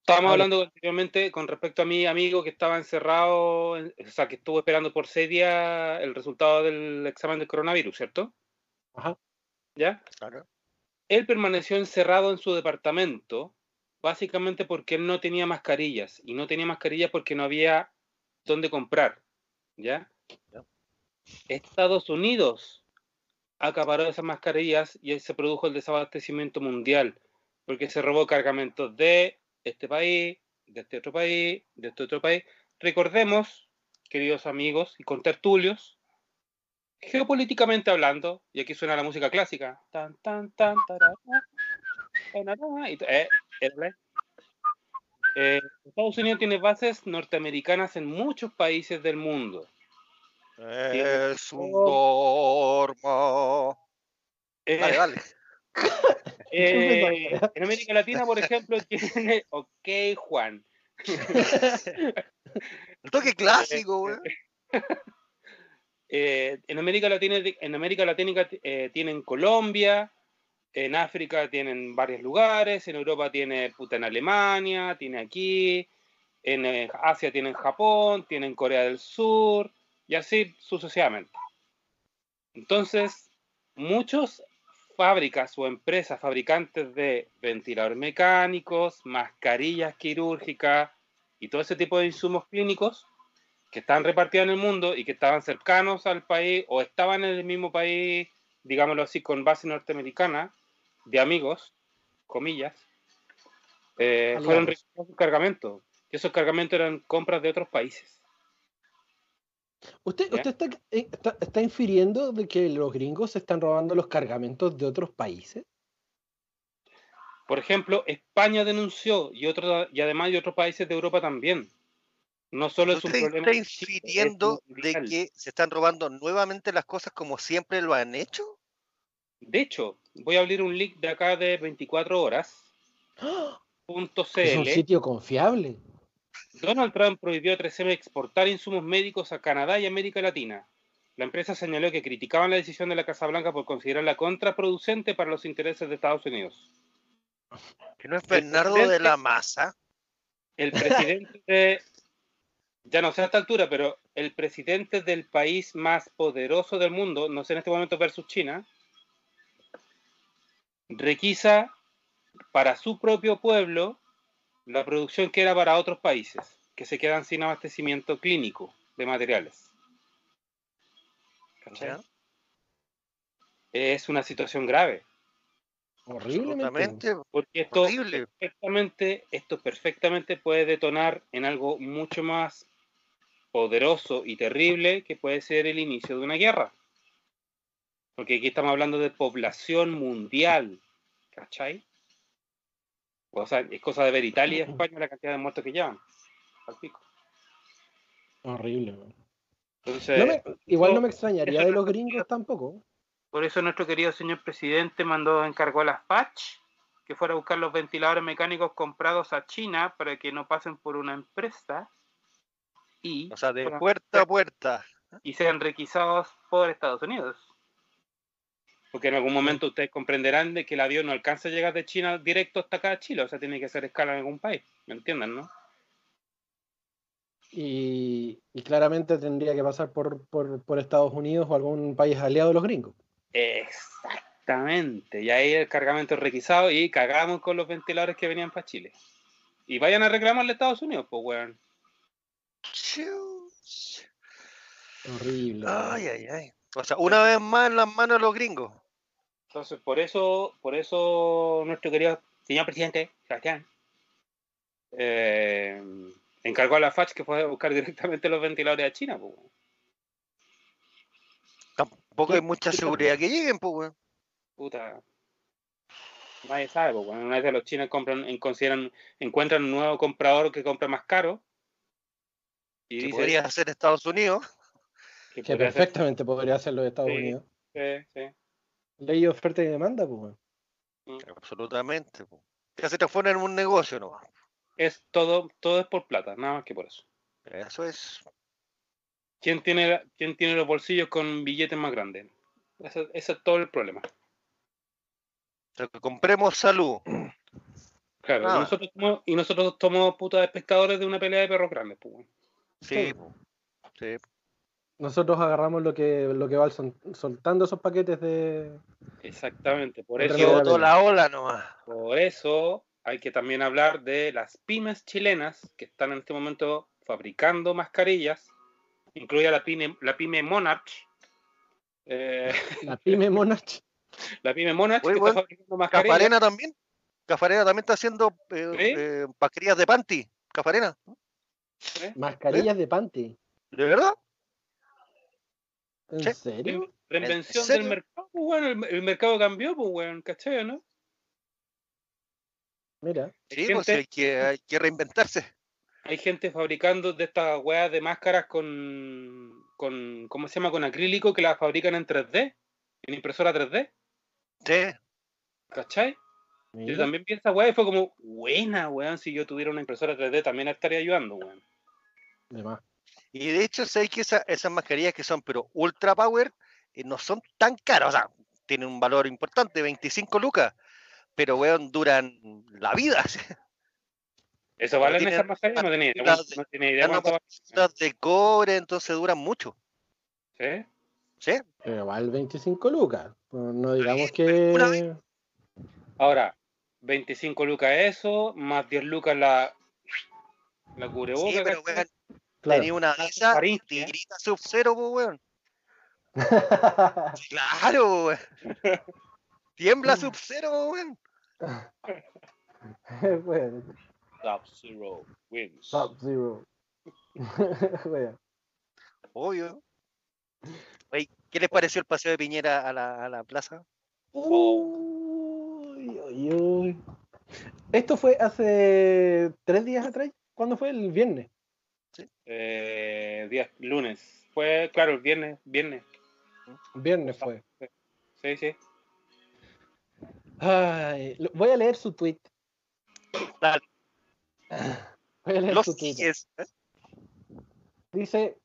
estábamos Habla. hablando anteriormente con respecto a mi amigo que estaba encerrado, en- o sea, que estuvo esperando por seis días el resultado del examen del coronavirus, ¿cierto? Ajá. ¿Ya? Claro. Él permaneció encerrado en su departamento, básicamente porque él no tenía mascarillas, y no tenía mascarillas porque no había dónde comprar, ¿ya? Ya. Estados Unidos acaparó esas mascarillas y ahí se produjo el desabastecimiento mundial, porque se robó cargamentos de este país, de este otro país, de este otro país. Recordemos, queridos amigos y contertulios, geopolíticamente hablando, y aquí suena la música clásica, tan, tan, tan, y eh, eh, Estados Unidos tiene bases norteamericanas en muchos países del mundo. Es un dormo. Eh, Dale, dale. Eh, en América Latina, por ejemplo, tiene. Ok, Juan. El toque clásico, weón. Eh, en América Latina, en América Latina eh, tienen Colombia, en África tienen varios lugares, en Europa tiene puta en Alemania, tiene aquí, en eh, Asia tienen Japón, tienen Corea del Sur, y así sucesivamente. Entonces, muchas fábricas o empresas fabricantes de ventiladores mecánicos, mascarillas quirúrgicas y todo ese tipo de insumos clínicos que estaban repartidos en el mundo y que estaban cercanos al país o estaban en el mismo país, digámoslo así, con base norteamericana, de amigos, comillas, eh, fueron sus cargamentos. Y esos cargamentos eran compras de otros países. ¿Usted, ¿Ya? usted está, eh, está, está infiriendo de que los gringos se están robando los cargamentos de otros países? Por ejemplo, España denunció y, otro, y además de otros países de Europa también. No solo es un ¿Usted problema. está infiriendo de que se están robando nuevamente las cosas como siempre lo han hecho? De hecho, voy a abrir un link de acá de 24 horas. Punto Es un sitio confiable. Donald Trump prohibió a 3M exportar insumos médicos a Canadá y América Latina. La empresa señaló que criticaban la decisión de la Casa Blanca por considerarla contraproducente para los intereses de Estados Unidos. Que no es El Bernardo de presidente- la Maza. El presidente de, ya no sé a esta altura, pero el presidente del país más poderoso del mundo, no sé en este momento versus China, requisa para su propio pueblo la producción que era para otros países, que se quedan sin abastecimiento clínico de materiales. ¿Cachai? Es una situación grave, Horriblemente. Absolutamente porque esto horrible. perfectamente, esto perfectamente puede detonar en algo mucho más poderoso y terrible que puede ser el inicio de una guerra. Porque aquí estamos hablando de población mundial, ¿cachai? O sea, es cosa de ver Italia y España la cantidad de muertos que llevan. Al pico. Horrible. man. Entonces, No me- igual no me extrañaría de los gringos tampoco. Por eso nuestro querido señor presidente mandó, encargó a las Patch que fuera a buscar los ventiladores mecánicos comprados a China para que no pasen por una empresa y, O sea, de puerta a puerta. y sean requisados por Estados Unidos. Porque en algún momento ustedes comprenderán de que el avión no alcanza a llegar de China directo hasta acá a Chile, o sea, tiene que hacer escala en algún país, ¿me entienden, no? Y, y claramente tendría que pasar por, por, por Estados Unidos o algún país aliado de los gringos. Exactamente, y ahí el cargamento es requisado y cagamos con los ventiladores que venían para Chile. Y vayan a reclamarle a Estados Unidos, pues, weón. Horrible. Ay, ay, ay. O sea, una vez más en las manos de los gringos. Entonces, por eso, por eso nuestro querido señor presidente, Sebastián, eh, encargó a la FACH que fue a buscar directamente los ventiladores a China, pues. weón. Tampoco hay mucha seguridad que lleguen, pues, weón. Puta. Nadie sabe, pues, weón. Una vez los chinos compran, consideran, encuentran un nuevo comprador que compra más caro. Y Que dice, podría ser Estados Unidos. Que Que ser- perfectamente podría ser los Estados Sí. Unidos. sí, sí. Ley de oferta y demanda, pues, weón. Absolutamente. po. Ya se transforma en un negocio, ¿no? Es todo, todo es por plata, nada más que por eso. Eso es. ¿Quién tiene, quién tiene los bolsillos con billetes más grandes? Ese, ese es todo el problema. Que compremos salud. Claro, Ah. y, nosotros somos, y nosotros somos putas espectadores de una pelea de perros grandes, pues. Sí, Sí. po. sí. Nosotros agarramos lo que, lo que va sol- soltando esos paquetes de. Exactamente, por eso, Llegó la toda pelea. la ola nomás. por eso hay que también hablar de las pymes chilenas que están en este momento fabricando mascarillas, incluida la pyme, la pyme Monarch. Eh, La pyme Monarch. la pyme Monarch Oye, que está fabricando mascarillas. Cafarena también. Cafarena también está haciendo eh, ¿Sí? eh, mascarillas de panty. Cafarena. ¿eh? Mascarillas de panty. ¿De verdad? ¿En Sí. serio? Reinvención serio? del mercado, pues, weón. El, el mercado cambió, pues, weón, ¿cachai, no? Mira. Sí, Gente- pues hay que, hay que reinventarse. Hay gente fabricando de estas weas de máscaras con, con, ¿cómo se llama? Con acrílico que las fabrican en 3D, en impresora 3D, Sí. ¿cachai? Yo mira. también vi esa wea y fue como, buena, weón, si yo tuviera una impresora 3D también estaría ayudando, weón. De más. Y de hecho, sé que esa- esas mascarillas que son, pero ultra power, eh, no son tan caras. O sea, tienen un valor importante, 25 lucas. Pero, weón, duran la vida. ¿Eso valen tienen esas mascarillas? No tenía idea, no tenía idea. Las de cobre, entonces duran mucho. ¿Sí? ¿Sí? Pero igual 25 lucas. No digamos que. Ahora, 25 lucas eso, más 10 lucas la, la cubreboca. Sí, pero, weón, Claro. tenía una de esas, faringe, te ¿eh? grita Sub-Zero, pues, weón. Claro, weón. Tiembla Sub-Zero, weón. bueno, Top Zero wins. Sub Zero. Wea. Obvio. Oye, ¿qué les pareció el paseo de Piñera a la, a la plaza? Uy, uy, uy. Esto fue hace tres días atrás. ¿Cuándo fue? El viernes. Eh, día, lunes. Fue, claro, el viernes, viernes. Viernes fue. Sí, sí. Ay, voy a leer su tweet. Dale, Voy a leer los su tweet. ¿eh? Dice,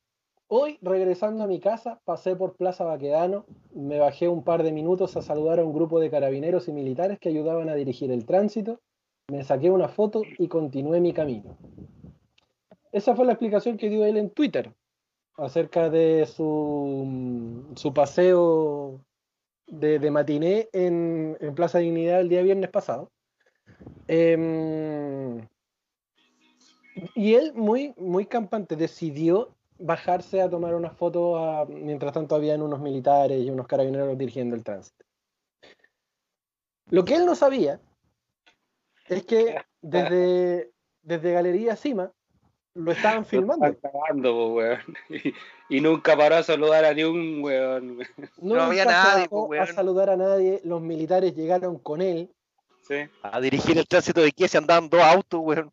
hoy regresando a mi casa, pasé por Plaza Baquedano, me bajé un par de minutos a saludar a un grupo de carabineros y militares que ayudaban a dirigir el tránsito, me saqué una foto y continué mi camino. Esa fue la explicación que dio él en Twitter acerca de su, su paseo de, de matiné en, en Plaza Dignidad el día viernes pasado. Em, y él, muy, muy campante, decidió bajarse a tomar una foto a- mientras tanto habían unos militares y unos carabineros dirigiendo el tránsito. Lo que él no sabía es que desde, desde Galería Cima lo estaban filmando. Están cagando, po, weón. Y, y nunca paró a saludar a ni un weón. No, había nunca se nadie, pues, a weón. saludar a nadie. Los militares llegaron con él Sí. A dirigir el tránsito de que se andaban dos autos, weón.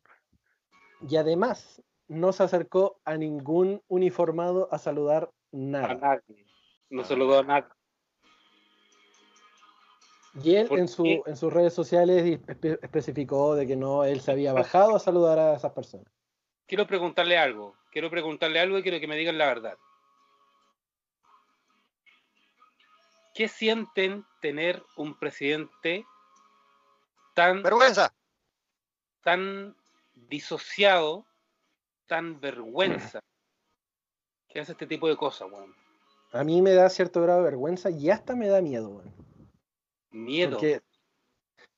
y además no se acercó a ningún uniformado a saludar A nada. nadie. No saludó a nadie. Y él ¿Por en, su, en sus redes sociales espe- especificó de que no, él se había bajado a saludar a esas personas. Quiero preguntarle algo. Quiero preguntarle algo y quiero que me digan la verdad. ¿Qué sienten tener un presidente tan, Vergüenza. tan disociado, tan vergüenza, que hace este tipo de cosas, weón? A mí me da cierto grado de vergüenza y hasta me da miedo, weón. Miedo. Porque,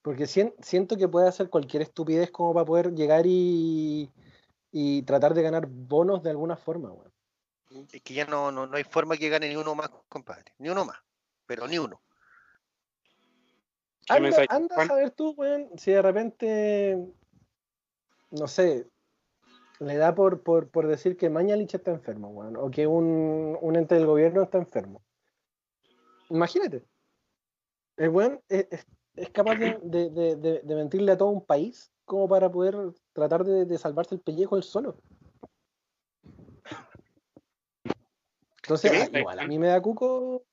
porque sien- siento que puede hacer cualquier estupidez como para poder llegar y, y tratar de ganar bonos de alguna forma, weón. Es que ya no, no, no hay forma que gane ni uno más, compadre. Ni uno más. Pero ni uno. ¿Qué Anda, mensaje, anda a saber tú, weón, si de repente, no sé, le da por, por, por decir que Mañalich está enfermo, weón, o que un, un ente del gobierno está enfermo. Imagínate. El weón es, es- es capaz de, de- de- de- de mentirle a todo un país como para poder tratar de, de salvarse el pellejo él solo. Entonces, Sí, ah, igual, a mí me da cuco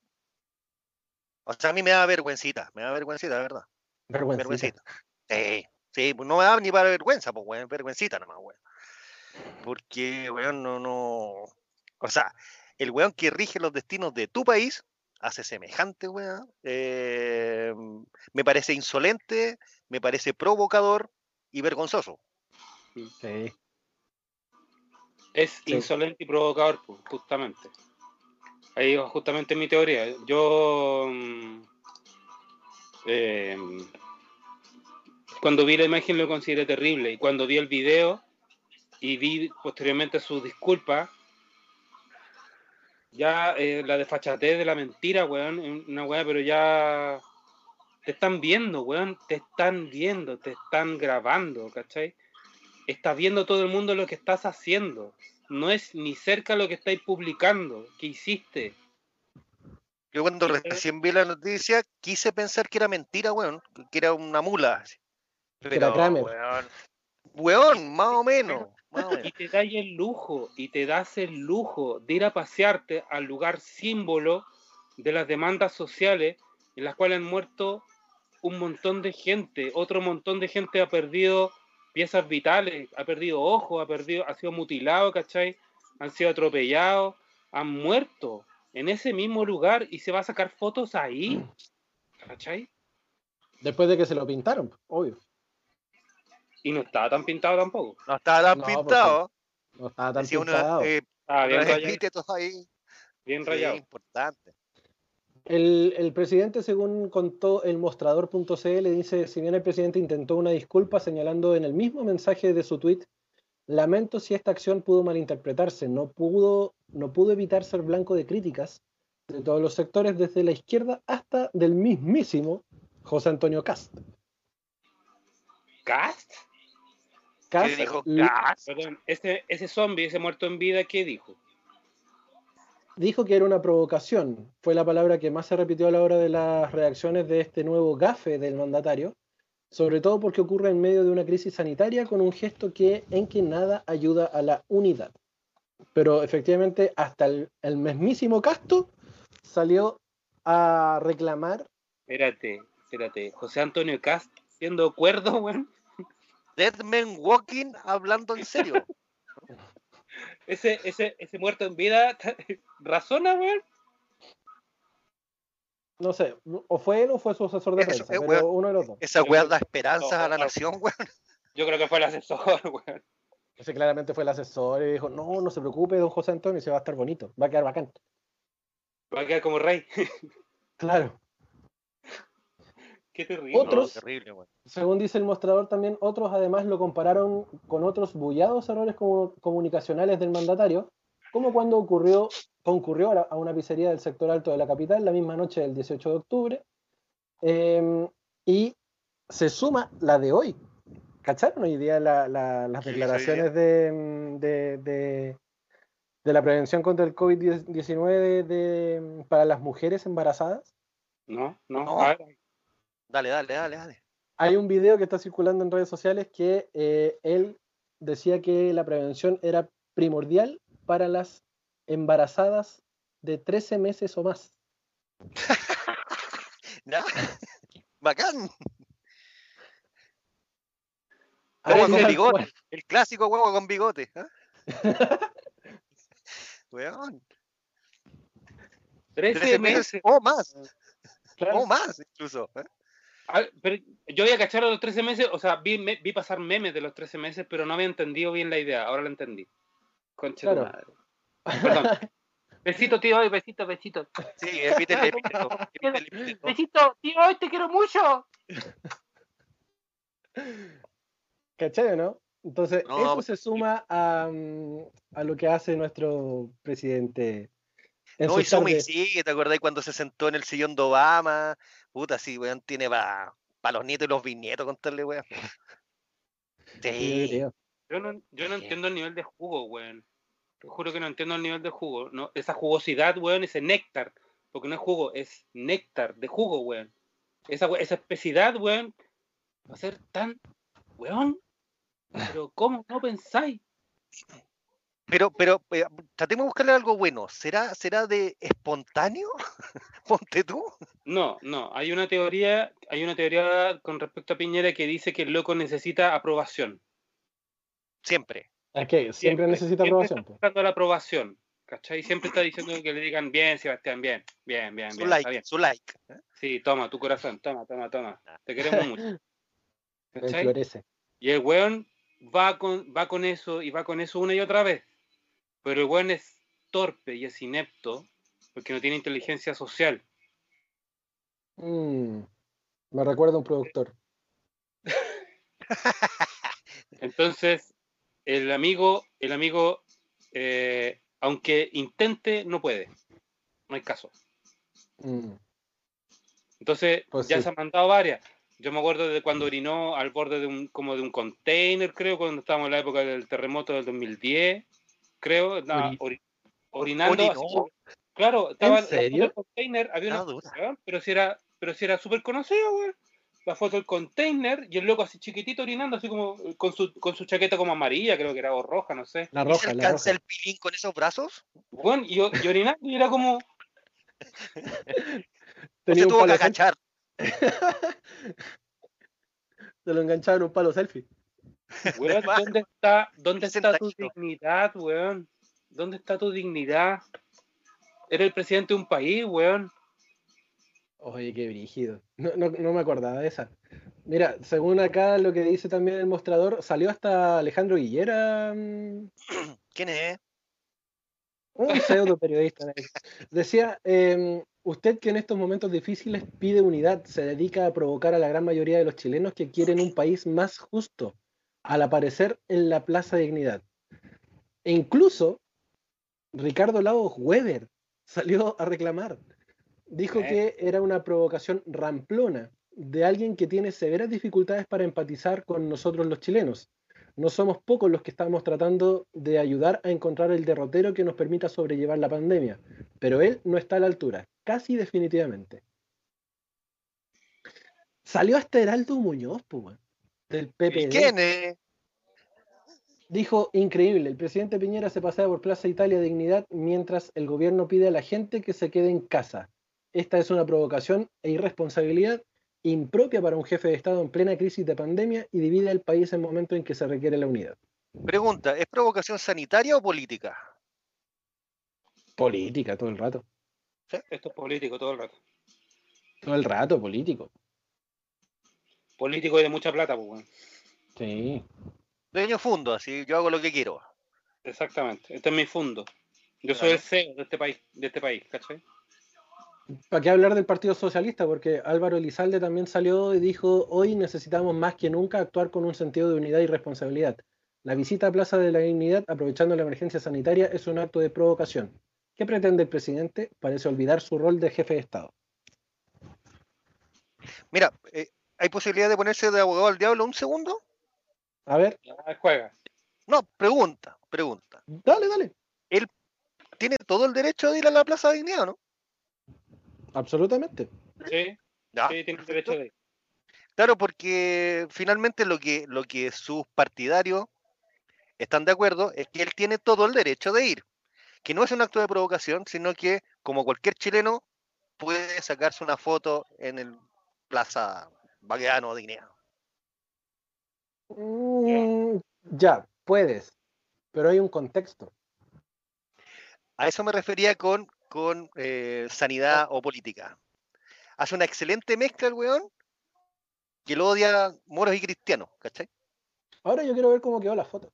O sea, a mí me da vergüencita, me da vergüencita, de verdad. Vergüencita. Sí, sí, no me da ni para vergüenza, pues, weón, vergüencita nomás, weón. Porque, weón, no, no. O sea, el weón que rige los destinos de tu país hace semejante, weón. eh, me parece insolente, me parece provocador y vergonzoso. Sí. Es Sí. insolente y provocador, pues, justamente. Ahí va justamente mi teoría. Yo. mm, eh, cuando vi la imagen lo consideré terrible. Y cuando vi el video y vi posteriormente su disculpa, ya eh, la desfachatez de la mentira, weón, es una weá, pero ya. Te están viendo, weón. Te están viendo, te están grabando, ¿cachai? Está viendo todo el mundo lo que estás haciendo no es ni cerca lo que estáis publicando, que hiciste. Yo cuando recién vi la noticia quise pensar que era mentira, weón, que era una mula. Que era weón, weón, más o menos. más o menos. Y te das el lujo, y te das el lujo de ir a pasearte al lugar símbolo de las demandas sociales en las cuales han muerto un montón de gente, otro montón de gente ha perdido piezas vitales, ha perdido ojos, ha perdido, ha sido mutilado, ¿cachai? Han sido atropellados, han muerto en ese mismo lugar y se va a sacar fotos ahí, ¿cachai? Después de que se lo pintaron, obvio. Y no estaba tan pintado tampoco. No estaba tan No, pintado. No estaba tan uno, pintado. eh, Estaba bien rayado. ahí. Bien Sí, rayado. importante. El, el presidente, según contó el mostrador.cl, dice, si bien el presidente intentó una disculpa señalando en el mismo mensaje de su tweet, lamento si esta acción pudo malinterpretarse, no pudo, no pudo evitar ser blanco de críticas de todos los sectores, desde la izquierda hasta del mismísimo José Antonio Cast. ¿Cast? Cast ¿Qué dijo Cast? Perdón, ese, ese zombie, ese muerto en vida, ¿qué dijo? Dijo que era una provocación. Fue la palabra que más se repitió a la hora de las reacciones de este nuevo gafe del mandatario, sobre todo porque ocurre en medio de una crisis sanitaria con un gesto que en que nada ayuda a la unidad. Pero efectivamente hasta el, el mismísimo Casto salió a reclamar. Espérate, espérate. José Antonio Cast siendo cuerdo, weón. Dead Man Walking hablando en serio. Ese, ese, ese muerto en vida razona, weón. No sé, o fue él o fue su asesor de Eso, prensa, eh, pero weón. uno de los dos. Esa weá da esperanzas a la no. nación, weón. Yo creo que fue el asesor, weón. Ese claramente fue el asesor y dijo, no, no se preocupe, don José Antonio, se va a estar bonito, va a quedar bacán. Va a quedar como rey. Claro. Qué terrible. Otros- No, terrible, weón. Según dice el mostrador también, otros además lo compararon con otros bullados errores como- comunicacionales del mandatario, como cuando ocurrió, concurrió a, la- a una pizzería del sector alto de la capital la misma noche del 18 de octubre, eh, y se suma la de hoy. ¿Cacharon hoy día la- la- las ¿Qué dice hoy declaraciones de, de, de- de la prevención contra el COVID-19 de- de- para las mujeres embarazadas? No, no. No. A ver, Dale, dale, dale, dale. Hay un video que está circulando en redes sociales que eh, él decía que la prevención era primordial para las embarazadas de 13 meses o más. Ya. Bacán. Guagua ver, con bigote. El clásico huevo con bigote. ¿ah? Weón. 13, 13 meses. meses o más. Claro. O más, incluso. ¿eh? Ver, pero yo había cachado los 13 meses, o sea, vi, me- vi pasar memes de los 13 meses, pero no había entendido bien la idea. Ahora la entendí. Concha Claro. madre. Perdón. Besito, tío, hoy, besito, besito. Sí, epítete, epíteto. Besito, tío, hoy te quiero mucho. ¿Cachai o no? Entonces, No, eso pues, se suma a, mm, a lo que hace nuestro presidente. en No, y suma y tardes. sigue, ¿te acordás cuando se sentó en el sillón de Obama? Puta, sí, weón, tiene para los nietos y los bisnietos contarle, weón. Sí. Yo no, yo no entiendo el nivel de jugo, weón. Te juro que no entiendo el nivel de jugo. No, esa jugosidad, weón, ese néctar. Porque no es jugo, es néctar de jugo, weón. Esa, esa espesidad, weón, va a ser tan, weón. Pero ¿cómo no pensáis? Pero, pero, eh, tratemos de buscarle algo bueno. ¿Será, será de espontáneo? Ponte tú. No, no. Hay una teoría, hay una teoría con respecto a Piñera que dice que el loco necesita aprobación. Siempre. Es que siempre, necesita siempre aprobación. Está buscando la aprobación. ¿Cachai? Siempre está diciendo que le digan bien, Sebastián, bien, bien, bien, Su bien. está like, bien. su like. Sí, toma, tu corazón, toma, toma, toma. Te queremos mucho. ¿Cachai? florece. Y el weón va con, va con eso y va con eso una y otra vez. Pero el weón es torpe y es inepto porque no tiene inteligencia social. Mm, me recuerda a un productor. Entonces, el amigo, el amigo, eh, aunque intente, no puede. No hay caso. Mm, Entonces, Pues ya sí. se han mandado varias. Yo me acuerdo de cuando orinó al borde de un, como de un container, creo, cuando estábamos en la época del terremoto del 2010, creo, estaba Ori- ori- orinando. Orinó. así como- claro, estaba la foto serio? del container, había una Ah, pero si era, pero si era súper conocido, güey. La foto del container y el loco así chiquitito orinando, así como con su, con su chaqueta como amarilla, creo que era o roja, no sé. La ¿Y se roja, la alcanza roja. el pilín con esos brazos? Bueno, y, y orinando y era como, ¿O Tenía se tuvo que agachar? Se lo enganchaba en un palo selfie. Weón, ¿dónde está, dónde está tu dignidad, weón? ¿Dónde está tu dignidad? Eres el presidente de un país, weón. Oye, qué brígido. No, no, no me acordaba de esa. Mira, según acá lo que dice también el mostrador, salió hasta Alejandro Guillera, mm, ¿Quién es? un pseudo periodista. Decía, em, usted que en estos momentos difíciles pide unidad, se dedica a provocar a la gran mayoría de los chilenos que quieren un país más justo, al aparecer en la Plaza Dignidad. E incluso Ricardo Lagos Weber salió a reclamar. Dijo Eh. que era una provocación ramplona de alguien que tiene severas dificultades para empatizar con nosotros los chilenos. No somos pocos los que estamos tratando de ayudar a encontrar el derrotero que nos permita sobrellevar la pandemia, pero él no está a la altura, casi definitivamente. Salió hasta Heraldo Muñoz, po, weón, del ¿Y PPD. quién es? Dijo, increíble, el presidente Piñera se pasea por Plaza Italia Dignidad mientras el gobierno pide a la gente que se quede en casa. Esta es una provocación e irresponsabilidad impropia para un jefe de Estado en plena crisis de pandemia y divide al país en momentos en que se requiere la unidad. Pregunta, ¿es provocación sanitaria o política? Política, todo el rato. Esto es político todo el rato. Todo el rato, político. Político y de mucha plata, pues, weón. Sí. Dueño fundo, así yo hago lo que quiero. Exactamente. Este es mi fondo. Yo soy el CEO de este país, de este país, ¿cachai? ¿Para qué hablar del Partido Socialista? Porque Álvaro Elizalde también salió y dijo, hoy necesitamos más que nunca actuar con un sentido de unidad y responsabilidad. La visita a Plaza de la Dignidad, aprovechando la emergencia sanitaria, es un acto de provocación. ¿Qué pretende el presidente? Parece olvidar su rol de jefe de Estado. Mira, eh, ¿hay posibilidad de ponerse de abogado al diablo un segundo? A ver, Ya, juega. No, pregunta, pregunta. dale, dale. ¿Tiene todo el derecho de ir a la Plaza de Dignidad, no? Absolutamente. Sí, Ya, sí, tiene perfecto. derecho de ir. Claro, porque finalmente lo que, lo que sus partidarios están de acuerdo es que él tiene todo el derecho de ir. Que no es un acto de provocación, sino que, como cualquier chileno, puede sacarse una foto en el Plaza Baqueano Dignidad. Mm, ya, puedes. Pero hay un contexto. A eso me refería con, con eh, sanidad o política. Hace una excelente mezcla el weón que lo odia moros y cristianos, ¿cachai? Ahora yo quiero ver cómo quedó la foto.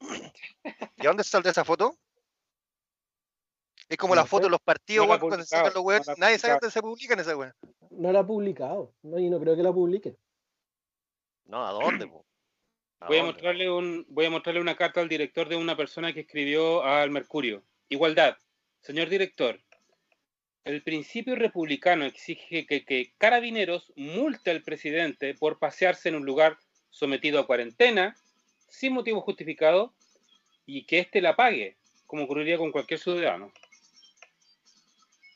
¿Y a dónde saldrá esa foto? Es como No la foto de los partidos, No cuando se sacan los weones, no nadie sabe dónde se publican esa weón. No la ha publicado. No, y no creo que la publique. No, ¿a dónde, po? ¿A Voy a, mostrarle un, voy a mostrarle una carta al director de una persona que escribió al Mercurio. Igualdad. Señor director, el principio republicano exige que, que carabineros multe al presidente por pasearse en un lugar sometido a cuarentena sin motivo justificado y que éste la pague, como ocurriría con cualquier ciudadano.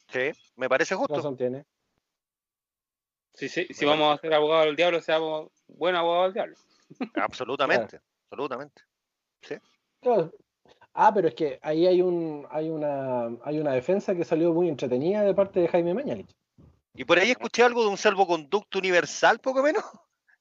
Sí, me parece justo. Razón tiene. Si, si, si vamos a ser abogados del diablo, seamos buenos abogados del diablo. Absolutamente, absolutamente. Claro, Ah, pero es que ahí hay un hay una hay una defensa que salió muy entretenida de parte de Jaime Mañalich. Y por ahí escuché algo de un salvoconducto universal, poco menos.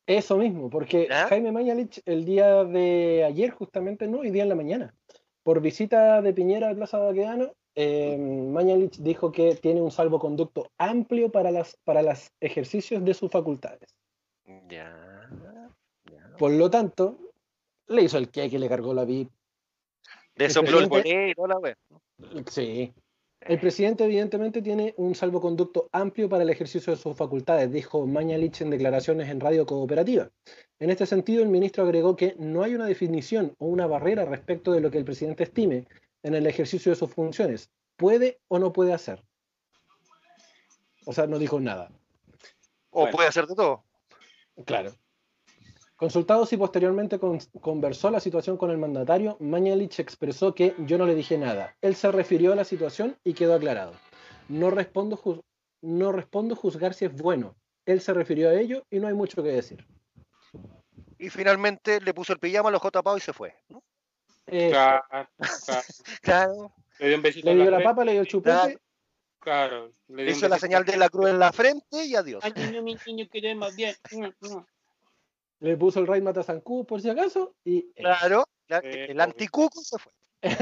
Eso mismo, porque ¿Ya? Jaime Mañalich el día de ayer, justamente, no, hoy día en la mañana, por visita de Piñera a Plaza Baquedano, eh, Mañalich dijo que tiene un salvoconducto amplio para las para los ejercicios de sus facultades. Ya. ya. Por lo tanto, le hizo el que le cargó la VIP. Le sopló el la wea. Sí. El presidente evidentemente tiene un salvoconducto amplio para el ejercicio de sus facultades, dijo Mañalich en declaraciones en Radio Cooperativa. En este sentido, el ministro agregó que no hay una definición o una barrera respecto de lo que el presidente estime en el ejercicio de sus funciones. Puede o no puede hacer. O sea, no dijo nada. O Bueno. puede hacer de todo. Claro. Consultado si posteriormente con- conversó la situación con el mandatario, Mañalich expresó que yo no le dije nada. Él se refirió a la situación y quedó aclarado. No respondo, juz- no respondo juzgar si es bueno. Él se refirió a ello y no hay mucho que decir. Y finalmente le puso el pijama a los J. y se fue. ¿no? Eh, Claro, claro. Claro. Le dio un besito le dio la papa, le dio el chupete. Claro. Le dio Hizo la señal de la cruz en la frente y adiós. Ay, niño, mi niño, queremos bien. Le puso el Raid Matazancú por si acaso y eh, Claro. la- Sí, el anticuco se fue.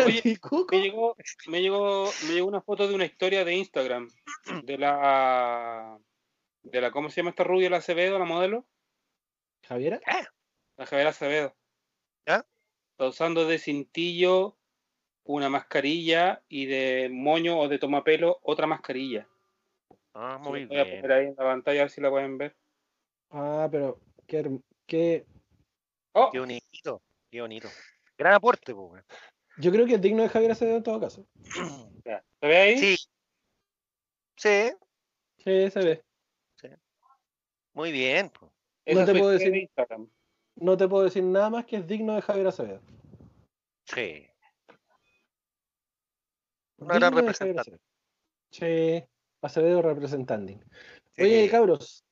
Oye, anticuco. Me llegó, me llegó, me llegó una foto de una historia de Instagram de la de la ¿cómo se llama esta rubia la Acevedo, la modelo? Javiera. La Javiera Acevedo. ¿Ya? Está usando de cintillo una mascarilla y de moño o de tomapelo otra mascarilla. Ah, muy la voy a bien. poner ahí en la pantalla a ver si la pueden ver. Ah, pero qué, qué- Oh, Qué bonito. Qué bonito. Gran aporte, pues. Yo creo que es digno de Javier Acevedo en todo caso. ya. ¿Se ve ahí? Sí. Sí, Sí, se ve. muy bien. pues. No te puedo decir- de Instagram. No te puedo decir nada más que es digno de Javier Acevedo. Sí. Una gran representante. Acevedo. Sí, Acevedo representando. Sí. Oye, cabros,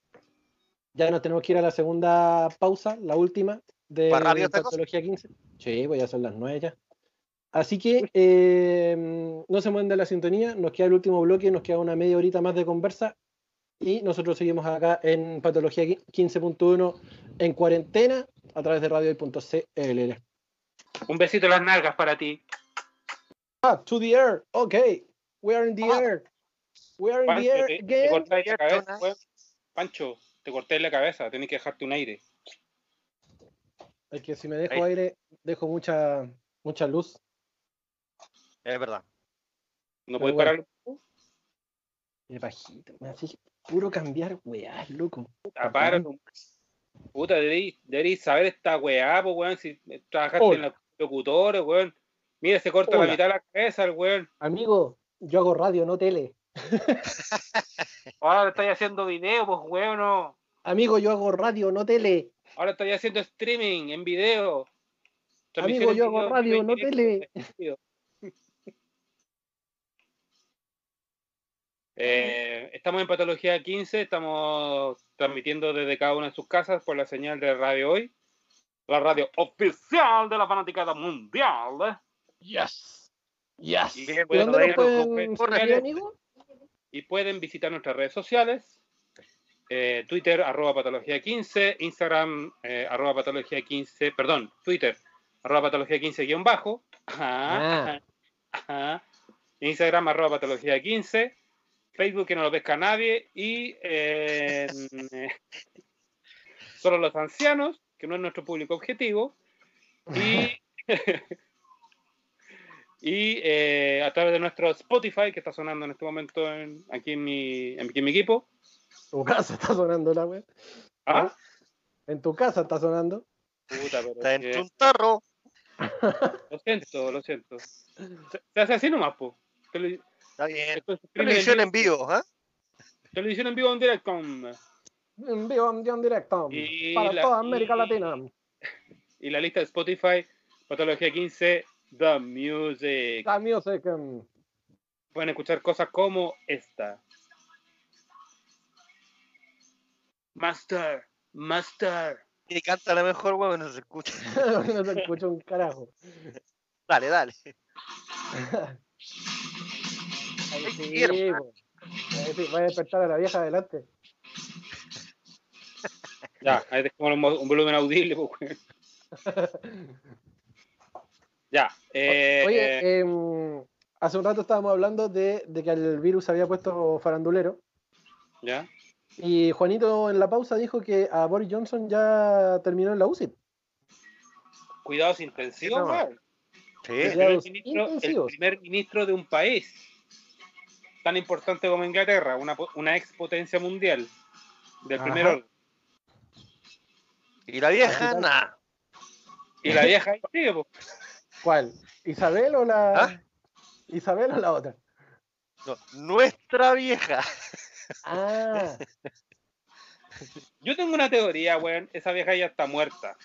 ya nos tenemos que ir a la segunda pausa, la última de. Patología 15. Sí, voy a hacer las nueve ya. Así que eh, no se mueven de la sintonía, nos queda el último bloque, nos queda una media horita más de conversa y nosotros seguimos acá en Patología 15.1 en cuarentena a través de radio.cl. Un besito en las nalgas para ti. Ah, to the air, ok, we are in the Ah. air. We are in Pancho, the air te, te again. la cabeza. Pancho, te corté la cabeza, tenés que dejarte un aire. Es que si me dejo Ahí. aire, dejo mucha, mucha luz. Es verdad. ¿No puedes bueno. parar? De bajito, me hace puro cambiar, weá, loco. Puta, para, tu- Puta, deberías deberías saber esta weá, pues, weón. Si trabajaste Hola. en los locutores, weón. Mira, se corta Hola. la mitad de la cabeza el weón. Amigo, yo hago radio, no tele. Ahora estáis haciendo video, pues, weón. no. Amigo, yo hago radio, no tele. Ahora estáis haciendo streaming en video. Amigo, yo hago radio, no tele. Eh, estamos en Patología 15, estamos transmitiendo desde cada una de sus casas por la señal de Radio Hoy, la radio oficial de la fanaticada mundial. ¿eh? Yes. Yes. Y ¿Y bien, bueno, dónde ahí nos nos pueden? Y pueden visitar nuestras redes sociales, eh, Twitter, arroba patología 15, Instagram, eh, arroba patología 15, perdón, Twitter, arroba patología 15 guion bajo, Ah. ajá, ajá, Instagram, arroba patología 15, Facebook que no lo pesca nadie, y eh, solo los ancianos, que no es nuestro público objetivo, y, y eh, a través de nuestro Spotify, que está sonando en este momento en- aquí, en mi, en- aquí en mi equipo. Tu casa está sonando la wea. Ah, En tu casa está sonando. puta, pero Está es que- en un tarro. lo siento, lo siento. Se, se hace así nomás, po. Está bien. Televisión en vivo, ¿ah? Televisión en vivo en directo. En vivo, en directo. Y para la- toda América y- Latina. Y la lista de Spotify, Patología 15, The Music. La music. um, Pueden escuchar cosas como esta. Master, Master. Y canta la mejor, weón, no se escucha. no se escucha un carajo. Dale, dale. Sí, sí, va a despertar a la vieja adelante. Ya, ahí dejamos un, mo- un volumen audible, pues. Ya. Eh, Oye, em, hace un rato estábamos hablando de, de que el virus se había puesto farandulero. ya. Y Juanito en la pausa dijo que a Boris Johnson ya terminó en la UCI. Cuidados intensivos, Sí, no. Sí. El primer, Cuidados ministro, el primer ministro de un país tan importante como Inglaterra, una, una ex potencia mundial, del Ajá. primer orden. Y la vieja, Capital. nada. Y la vieja ahí sigue. ¿Cuál? ¿Isabel o la. ¿Ah? ¿Isabel o la otra? No, nuestra vieja. Ah, Yo tengo una teoría, weón. Esa vieja ya está muerta.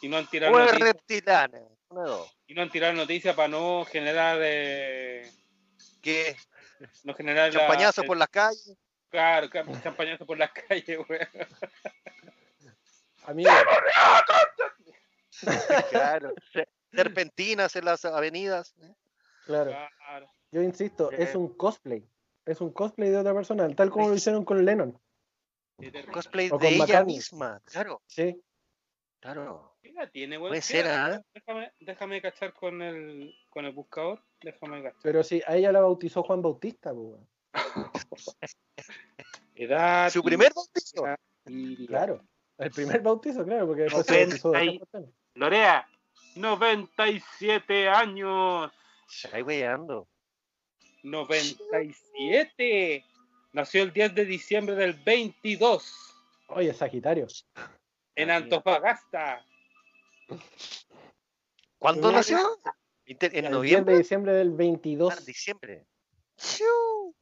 Y no han tirado noticias, reptilana. Una de dos. y no han tirado noticias para no generar eh, ¿Qué? no generar la- Champañazos el- por las calles. claro, ca- champañazo por las calles, weón. amigo. Claro. Se- Serpentinas en las avenidas. Claro. Claro. Yo insisto, Eh. es un cosplay. Es un cosplay de otra persona, tal como lo hicieron con Lennon. Cosplay O de con ella McCartney. misma. Claro, Sí. Claro. Puede ¿Qué ser? ¿ah? Déjame, déjame cachar con el, con el buscador. Déjame cachar. Pero sí, a ella la bautizó Juan Bautista, pues. Edad. Su primer bautizo. y- Claro. El primer bautizo, claro, porque después se Noventa bautizó de. Lorea, 97 años. Ahí weyando. 97. Nació el 10 de diciembre del 22 Oye, Sagitario. En. Antofagasta. ¿Cuándo nació? En El 10 noviembre. de diciembre del Ah, 22. diciembre. Chiu.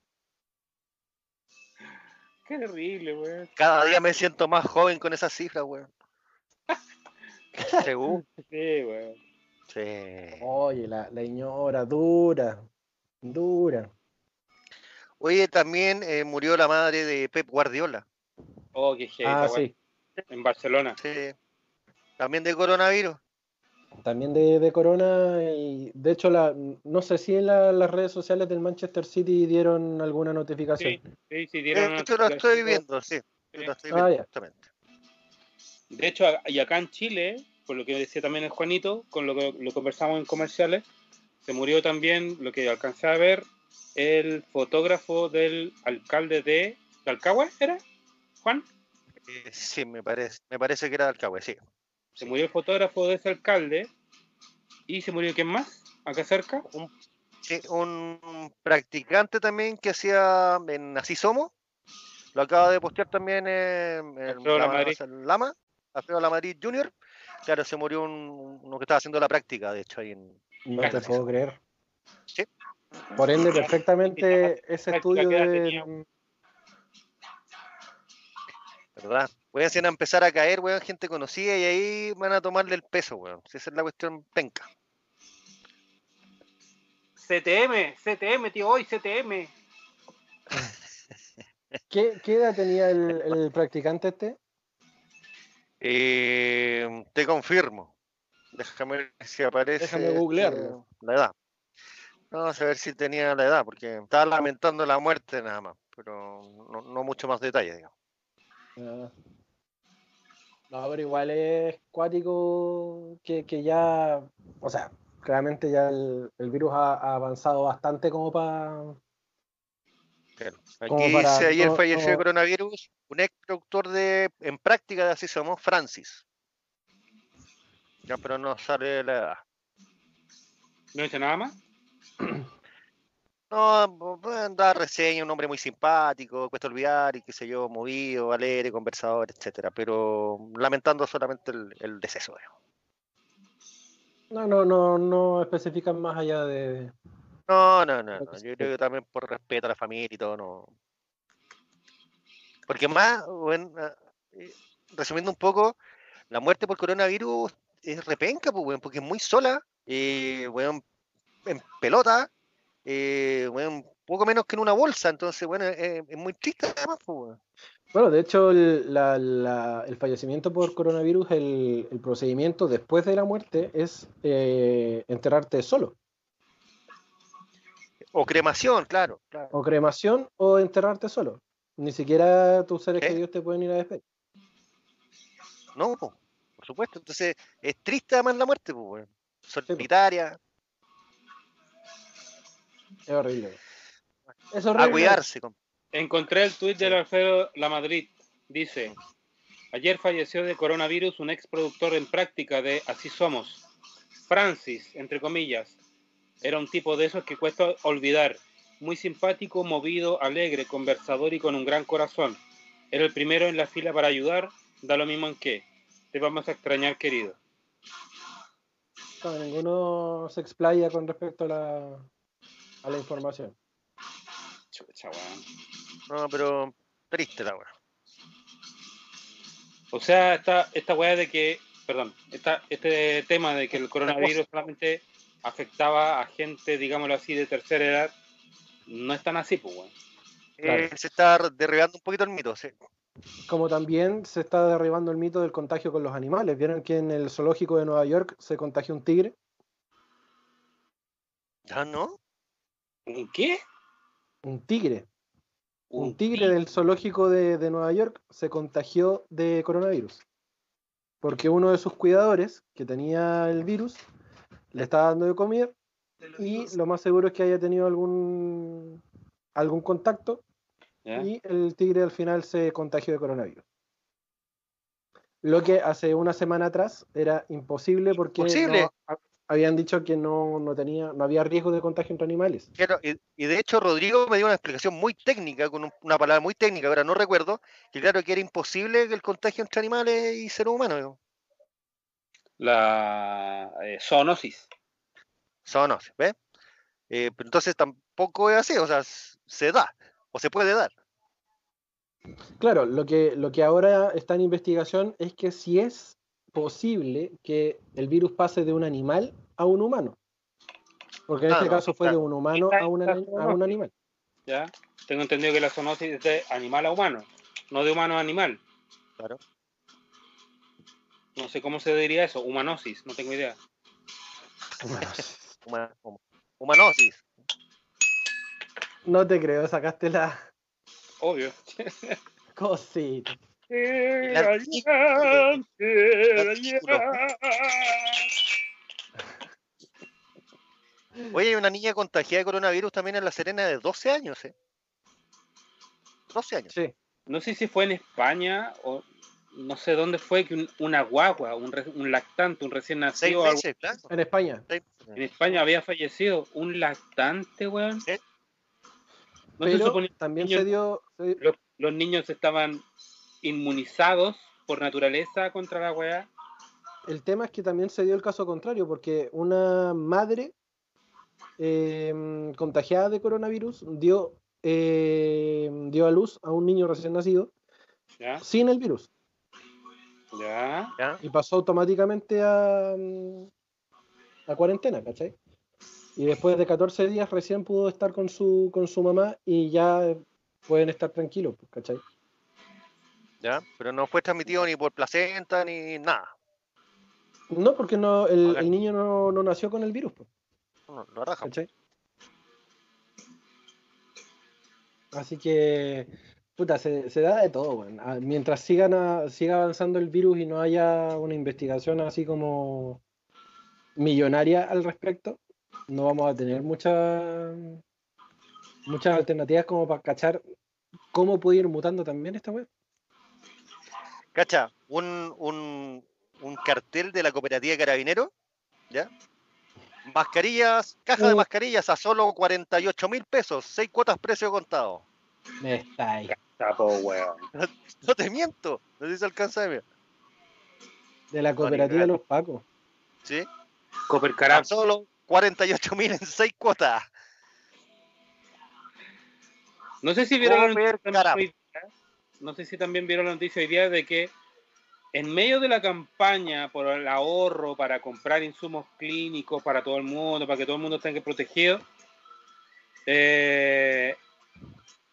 Qué terrible, weón. Cada día me siento más joven con esas cifras, weón. Según. Sí, weón. Sí. Oye, la, la señora, dura. Dura. Oye, también eh, murió la madre de Pep Guardiola. Oh, qué heavy, Ah, weón. sí. En Barcelona. Sí. También de coronavirus. También de, de Corona y de hecho la, no sé si en la- las redes sociales del Manchester City dieron alguna notificación. Sí, sí, sí, Eh, dieron una yo lo estoy viendo, sí. Yo Sí. lo estoy Ah, viendo ya. justamente. De hecho, y acá en Chile, por lo que decía también el Juanito, con lo que lo conversamos en comerciales, se murió también, lo que alcancé a ver, el fotógrafo del alcalde de Calcagua, ¿era? Juan, Eh, sí, me parece, me parece que era Alcagüe, sí. se murió el fotógrafo de ese alcalde y se murió quién más, acá cerca. Sí, un practicante también que hacía en Así Somos. Lo acaba de postear también en, en Lamadrid. en Lama, Alfredo Lamadrid Jr. Claro, se murió un- uno que estaba haciendo la práctica, de hecho, ahí en. No te puedo creer. Sí. Por ende, perfectamente ese estudio de... ¿Verdad? Voy a empezar a caer, weón, gente conocida y ahí van a tomarle el peso, weón. Si esa es la cuestión penca. CTM, CTM, tío, hoy CTM. ¿Qué, qué edad tenía el, el practicante este? Eh, te confirmo. Déjame ver si aparece. Déjame googlearlo. eh, La edad. Vamos a ver si tenía la edad, porque estaba lamentando la muerte nada más, pero no, no mucho más detalle, digamos. Ah. No, pero igual es cuático que, que ya, o sea, claramente ya el, el virus ha, ha avanzado bastante como para... Claro. Como Aquí para dice ayer no- falleció de coronavirus un ex productor de en práctica de Así Somos, Francis. Ya, pero no sale la edad. ¿No dice nada más? No, pueden dar reseña, un hombre muy simpático, cuesta olvidar y qué sé yo, movido, alegre, conversador, etcétera, pero lamentando solamente el, el deceso. No, no, no, no especifican más allá de... No, no, no, no, yo creo que también por respeto a la familia y todo, no. Porque más, bueno, ah, resumiendo un poco, la muerte por coronavirus es repenca, pues, weón, porque es muy sola, eh, weón, en pelota, eh, poco menos que en una bolsa, entonces, bueno, es, es muy triste además, pues. Bueno, de hecho, el, la- la- el fallecimiento por coronavirus, el, el procedimiento después de la muerte es eh, enterrarte solo. O cremación, claro. claro. O cremación o enterrarte solo. Ni siquiera tus seres queridos te pueden ir a despedir. No, po, por supuesto. Entonces, es triste además la muerte, pues. Solitaria, Es horrible. Es horrible. a cuidarse. Encontré el tuit del Alfredo La Madrid. Dice, ayer falleció de coronavirus un ex productor en práctica de Así Somos. Francis, entre comillas. Era un tipo de esos que cuesta olvidar. Muy simpático, movido, alegre, conversador y con un gran corazón. Era el primero en la fila para ayudar. Da lo mismo en qué. Te vamos a extrañar, querido. No, ninguno se explaya con respecto a la, a la información. Chucha, weón. No, pero triste la weón. O sea, esta, esta weá de que, perdón, esta, este tema de que el coronavirus solamente afectaba a gente, digámoslo así, de tercera edad, no es tan así, pues, weón. Claro. Eh, se está derribando un poquito el mito, sí. Como también se está derribando el mito del contagio con los animales. ¿Vieron que en el zoológico de Nueva York se contagió un tigre? ¿Ah, no? ¿Un qué? Un tigre. Un tigre del zoológico de, de Nueva York se contagió de coronavirus. Porque uno de sus cuidadores, que tenía el virus, le estaba dando de comer y lo más seguro es que haya tenido algún, algún contacto ¿Ya? y el tigre al final se contagió de coronavirus. Lo que hace una semana atrás era imposible porque no- habían dicho que no, no tenía, no había riesgo de contagio entre animales. Claro, y, y de hecho Rodrigo me dio una explicación muy técnica, con un- una palabra muy técnica, ahora no recuerdo, que claro que era imposible que el contagio entre animales y seres humanos. digo. La eh, zoonosis. Zoonosis, ¿ves? Eh, pero entonces tampoco es así, o sea, se da, o se puede dar. Claro, lo que, lo que ahora está en investigación es que si es posible que el virus pase de un animal a un humano. Porque en Ah, este no, caso fue de un humano a, un ani- a un animal. ¿Ya? Tengo entendido que la zoonosis es de animal a humano, no de humano a animal. Claro. No sé cómo se diría eso, humanosis, no tengo idea. Huma- hum- humanosis. No te creo, sacaste la Obvio. cosita. Oye, hay una niña contagiada de coronavirus también en La Serena de 12 años, ¿eh? 12 años. Sí, No sé si fue en España o no sé dónde fue que un- una guagua, un, re- un lactante, un recién Seis nacido, algo- meses, claro. en España. Seis en. España había fallecido un lactante, weón. Sí. No se suponía también niños- se dio, se- los, los niños estaban inmunizados por naturaleza contra la weá. el tema es que también se dio el caso contrario, porque una madre eh, contagiada de coronavirus dio, eh, dio a luz a un niño recién nacido ¿Ya? sin el virus y pasó automáticamente a, mm, a cuarentena, ¿cachai? Y después de 14 días recién pudo estar con su, con su mamá y ya pueden estar tranquilos, pues, ¿cachai? ¿Ya? Pero no fue transmitido ni por placenta ni nada. No, porque no, el niño no, no nació con el virus, pues. No, lo raja. ¿cachai? Así que, puta, se, se da de todo. Ah, Mientras sigan a- siga avanzando el virus y no haya una investigación así como millonaria al respecto, no vamos a tener muchas muchas alternativas como para cachar cómo puede ir mutando también esta web. Cacha, un, un, un cartel de la cooperativa Carabinero, ¿ya? Mascarillas, caja de Uh. mascarillas a solo 48 mil pesos, 6 cuotas precio contado. Me está ahí. Tapo, weón. No te miento, no sé si se alcanza a ver. De la cooperativa de los Pacos. ¿Sí? Copper A solo 48 mil en 6 cuotas. No sé si vieron la Copper noticia Carab. hoy día, no sé si también vieron la noticia hoy día de que en medio de la campaña por el ahorro para comprar insumos clínicos para todo el mundo, para que todo el mundo esté protegido, eh,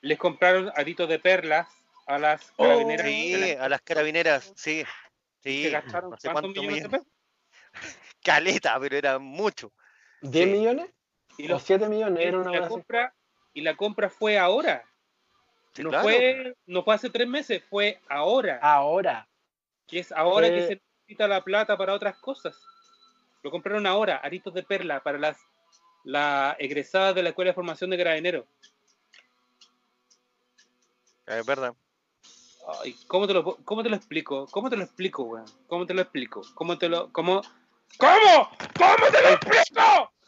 les compraron aritos de perlas a las Oh, carabineras. Sí, a las carabineras, sí. Sí, se gastaron no sé cuántos cuánto millones de pesos. Caleta, pero era mucho. ¿10 Sí. millones? Y, ¿O los- 7 millones? Era una la así. compra, y la compra fue ahora. Sí, no, claro. fue, no fue hace tres meses, fue ahora. Ahora. Que es ahora que se necesita la plata para otras cosas. Lo compraron ahora, aritos de perla, para las la egresadas de la Escuela de Formación de Carabineros. Es verdad. Ay, ¿cómo, te lo, ¿Cómo te lo explico? ¿Cómo te lo explico, weón? ¿Cómo te lo explico? ¿Cómo te lo... ¿Cómo? ¿Cómo? ¿Cómo te lo explico?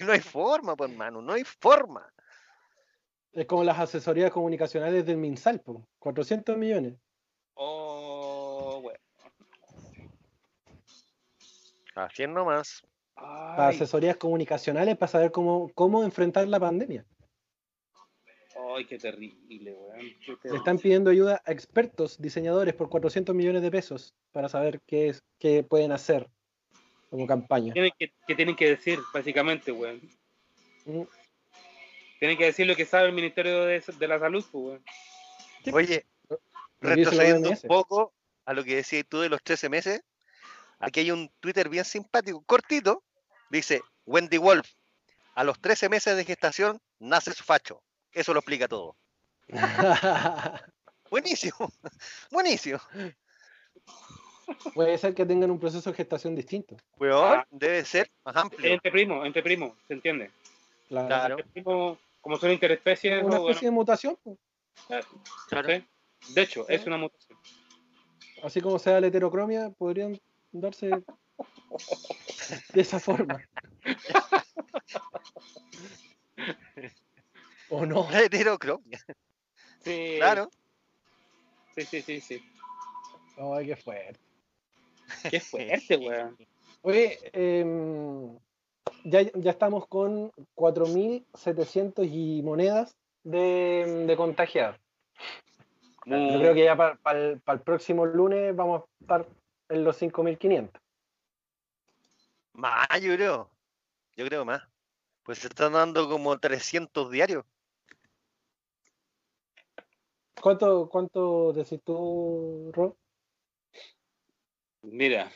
No hay forma, pues, hermano, no hay forma. Es como las asesorías comunicacionales del MinSal, po. 400 millones. Oh, weón. Así es nomás. Para Ay, asesorías comunicacionales para saber cómo, cómo enfrentar la pandemia. ay, qué terrible, weón. qué Le terrible. están pidiendo ayuda a expertos, diseñadores, por 400 millones de pesos para saber qué, es, qué pueden hacer como campaña. Tienen que, que tienen que decir, básicamente, weón. Mm. Tienen que decir lo que sabe el Ministerio de, de la Salud, pues, weón. Oye, retrocediendo un poco a lo que decías tú de los 13 meses, aquí hay un Twitter bien simpático, cortito, dice Wendy Wolf, a los 13 meses de gestación nace su facho. Eso lo explica todo. Buenísimo, buenísimo. Puede ser que tengan un proceso de gestación distinto. Weón, Ah. debe ser más amplio. Entre primos, entre primos, ¿se entiende? Claro. Claro. Entre primos, como son interespecies, Una especie de mutación, Claro. De hecho, es una mutación. así como sea la heterocromia, podrían darse de esa forma. ¿O no? La heterocromia, Sí, claro. Sí, sí, sí, sí. Ay, qué fuerte. Qué fuerte, weón. Oye, em, ya, ya estamos con 4.700 y monedas de, de contagiados. Yo creo que ya para el próximo lunes vamos a estar en los 5.500. Más, yo creo. Yo creo más. Pues se están dando como 300 diarios. ¿Cuánto, cuánto decís tú, Rob? Mira,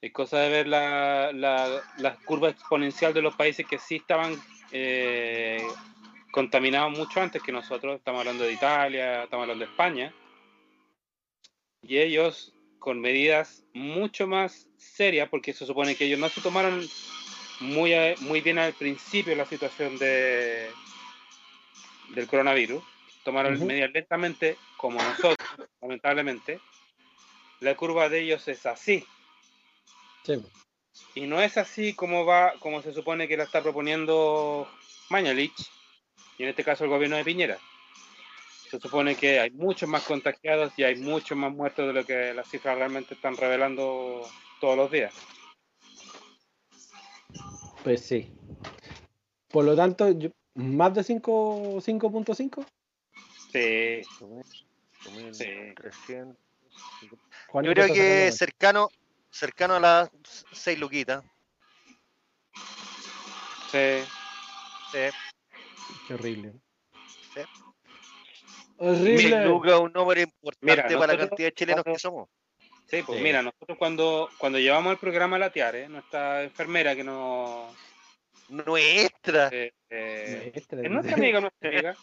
es cosa de ver la, la, la curva exponencial de los países que sí estaban eh, contaminados mucho antes que nosotros. Estamos hablando de Italia, estamos hablando de España. Y ellos con medidas mucho más serias, porque se supone que ellos no se tomaron muy, muy bien al principio la situación de, del coronavirus. Tomaron medidas lentamente, como nosotros, lamentablemente. La curva de ellos es así. Sí. Y no es así como va, como se supone que la está proponiendo Mañalich, y en este caso el gobierno de Piñera. Se supone que hay muchos más contagiados y hay muchos más muertos de lo que las cifras realmente están revelando todos los días. Pues sí. Por lo tanto, yo- más de 5 5.5. Sí, Sí. 300. Juanito Yo creo que cercano, cercano a las 6 luquitas. sí. Sí. Qué horrible. Sí. Horrible. Lucas es un número importante Mira, para la cantidad de chilenos que somos. Sí, pues Sí. mira, nosotros cuando, cuando llevamos el programa a la nuestra enfermera que nos... Nuestra. eh, eh, Maestra, es nuestra amiga, nuestra amiga.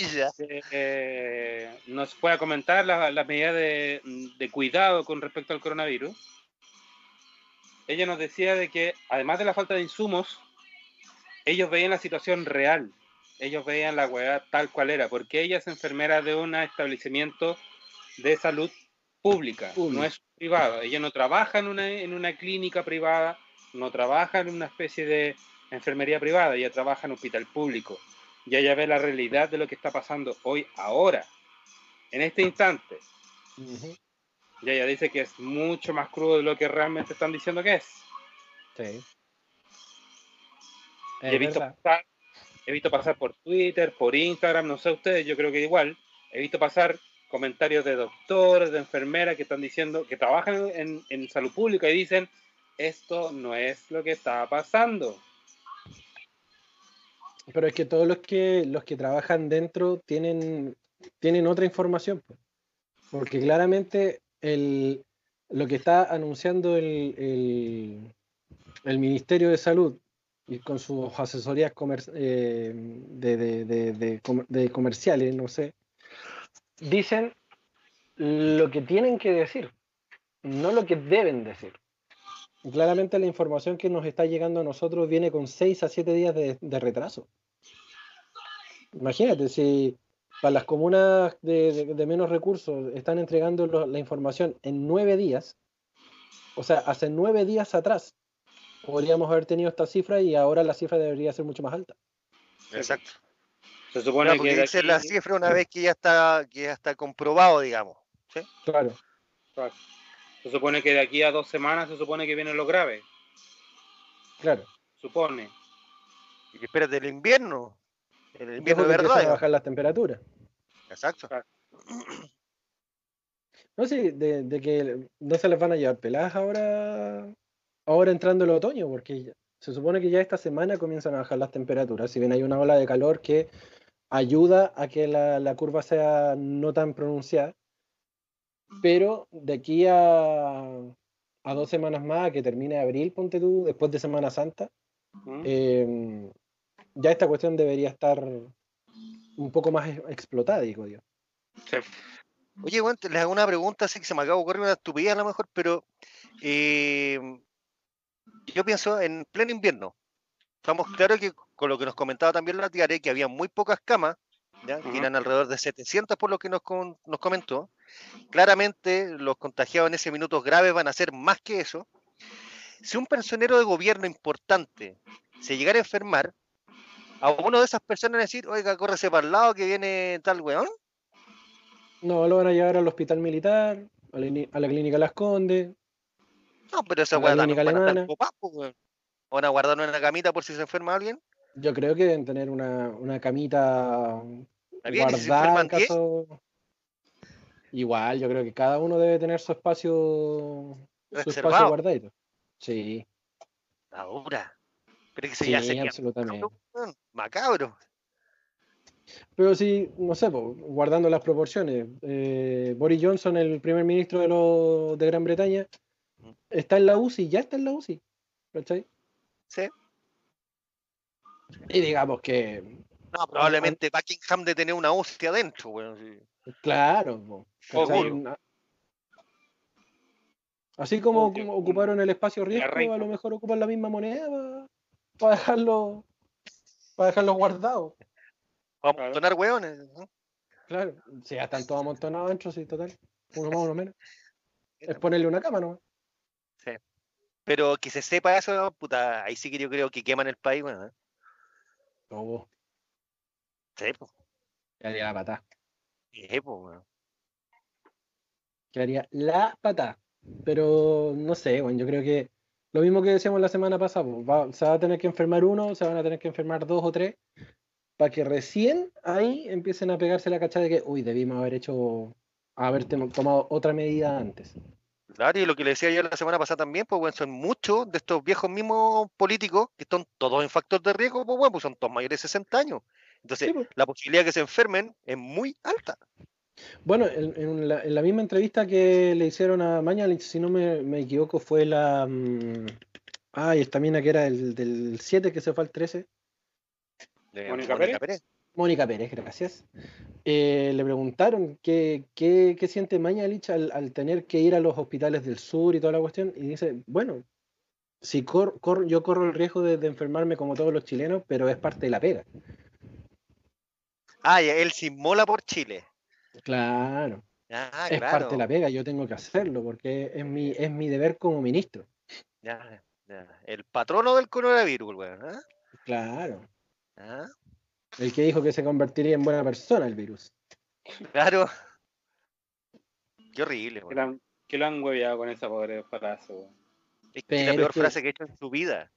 Ella. eh, nos fue a comentar las las medidas de, de cuidado con respecto al coronavirus. Ella nos decía de que además de la falta de insumos, ellos veían la situación real. Ellos veían la weá tal cual era, porque ella es enfermera de un establecimiento de salud pública, no es privada. Ella no trabaja en una, en una clínica privada, no trabaja en una especie de enfermería privada, ella trabaja en un hospital público y ella ve la realidad de lo que está pasando hoy, ahora, en este instante. Ujú, Y ella dice que es mucho más crudo de lo que realmente están diciendo que es. Sí. Y Es he visto, pasar, he visto pasar por Twitter, por Instagram, no sé ustedes, yo creo que igual. He visto pasar comentarios de doctores, de enfermeras que están diciendo, que trabajan en, salud pública y dicen, esto no es lo que está pasando. Pero es que todos los que los que trabajan dentro tienen tienen otra información. pues. Porque claramente lo que está anunciando el- el Ministerio de Salud y con sus asesorías eh, comerciales, no sé, dicen lo que tienen que decir, no lo que deben decir. Claramente la información que nos está llegando a nosotros viene con 6 a 7 días de, retraso. Imagínate, si para las comunas de, menos recursos están entregando la información en 9 días, o sea, hace 9 días atrás podríamos haber tenido esta cifra y ahora la cifra debería ser mucho más alta. Exacto. Se supone Claro, que dice aquí- la cifra una vez que ya está, que ya está comprobado, digamos. ¿sí? Claro, Claro. Se supone que de aquí a dos semanas se supone que vienen los graves. claro. Supone. Y espérate el invierno. El invierno de empiezan verdad. a digamos. bajar las temperaturas. Exacto. No sé, de, de que no se les van a llevar peladas ahora, ahora entrando el otoño, porque se supone que ya esta semana comienzan a bajar las temperaturas. Si bien hay una ola de calor que ayuda a que la, la curva sea no tan pronunciada, pero de aquí a, a dos semanas más, a que termine abril, ponte tú, después de Semana Santa, eh, ya esta cuestión debería estar un poco más ex- explotada, digo yo. Sí. Oye, bueno, les hago una pregunta, así que se me acaba de ocurrir una estupidez a lo mejor, pero eh, yo pienso en pleno invierno. Estamos claros que con lo que nos comentaba también la Tiare, que había muy pocas camas, ¿ya? que eran alrededor de 700 por lo que nos, con- nos comentó. Claramente los contagiados en ese minuto graves van a ser más que eso. Si un pensionero de gobierno importante se llegara a enfermar, a uno de esas personas decir, oiga, córrese para el lado que viene tal weón. No, lo van a llevar al hospital militar, a la, a la clínica Las Condes. No, pero esa weá estar alemana. Van a guardarlo en la camita por si se enferma alguien. Yo creo que deben tener una, una camita bien, si se guardada en enferman 10, caso. Igual, yo creo que cada uno debe tener su espacio, su espacio Reservado. guardadito. Sí, la dura. Pero que eso sí, ya sería absolutamente. macabro. Pero sí, no sé, po, guardando las proporciones. eh, Boris Johnson, el primer ministro de, lo- de Gran Bretaña. Está en la UCI, ya está en la UCI. ¿Cachai? Sí. Y digamos que, No, probablemente Buckingham de tener una hostia adentro, sí. claro, Así como, ocuparon el espacio riesgo, a lo mejor ocupan la misma moneda para dejarlo, para dejarlos guardados. Vamos a amontonar weones. ¿no? Claro, si ya están todos amontonados dentro, sí, total. Uno más, uno menos. Es ponerle una cama, ¿no? Pero que se sepa eso, puta, ahí sí que yo creo que queman el país, weón. ¿eh? No, Sí, po. quedaría la patada. Sí, po, weón. Quedaría la patada. Pero no sé, bueno, yo creo que lo mismo que decíamos la semana pasada, pues, va- se va a tener que enfermar uno, se van a tener que enfermar dos o tres, para que recién ahí empiecen a pegarse la cachada de que, uy, debimos haber hecho, haber tomado otra medida antes. Claro, y lo que le decía yo la semana pasada también, pues, weón, son muchos de estos viejos mismos políticos que están todos en factor de riesgo, pues, weón, pues son todos mayores de 60 años. Entonces, Sí, pues. la posibilidad de que se enfermen es muy alta. Bueno, en, en la, en la misma entrevista que le hicieron a Mañalich, si no me, me equivoco, fue la. mm, Ay, esta mina que era el, del 7 que se fue al 13. De ¿Mónica Pérez? Mónica Pérez, gracias. Eh, le preguntaron qué, qué, qué siente Mañalich al, al tener que ir a los hospitales del sur y toda la cuestión. Y dice: Bueno, si cor- cor- yo corro el riesgo de, de enfermarme como todos los chilenos, pero es parte de la pega. Ah, él se inmola por Chile. Claro, Ah, es claro. parte de la pega, yo tengo que hacerlo porque es mi, es mi deber como ministro. Ya, ya. El patrono del coronavirus, weón. ¿ah? Claro. Ah, El que dijo que se convertiría en buena persona el virus. Claro. Qué horrible, Que weón. lo han, que lo han hueveado con esa pobre frase, weón. Es que es la peor es que- frase que he hecho en su vida.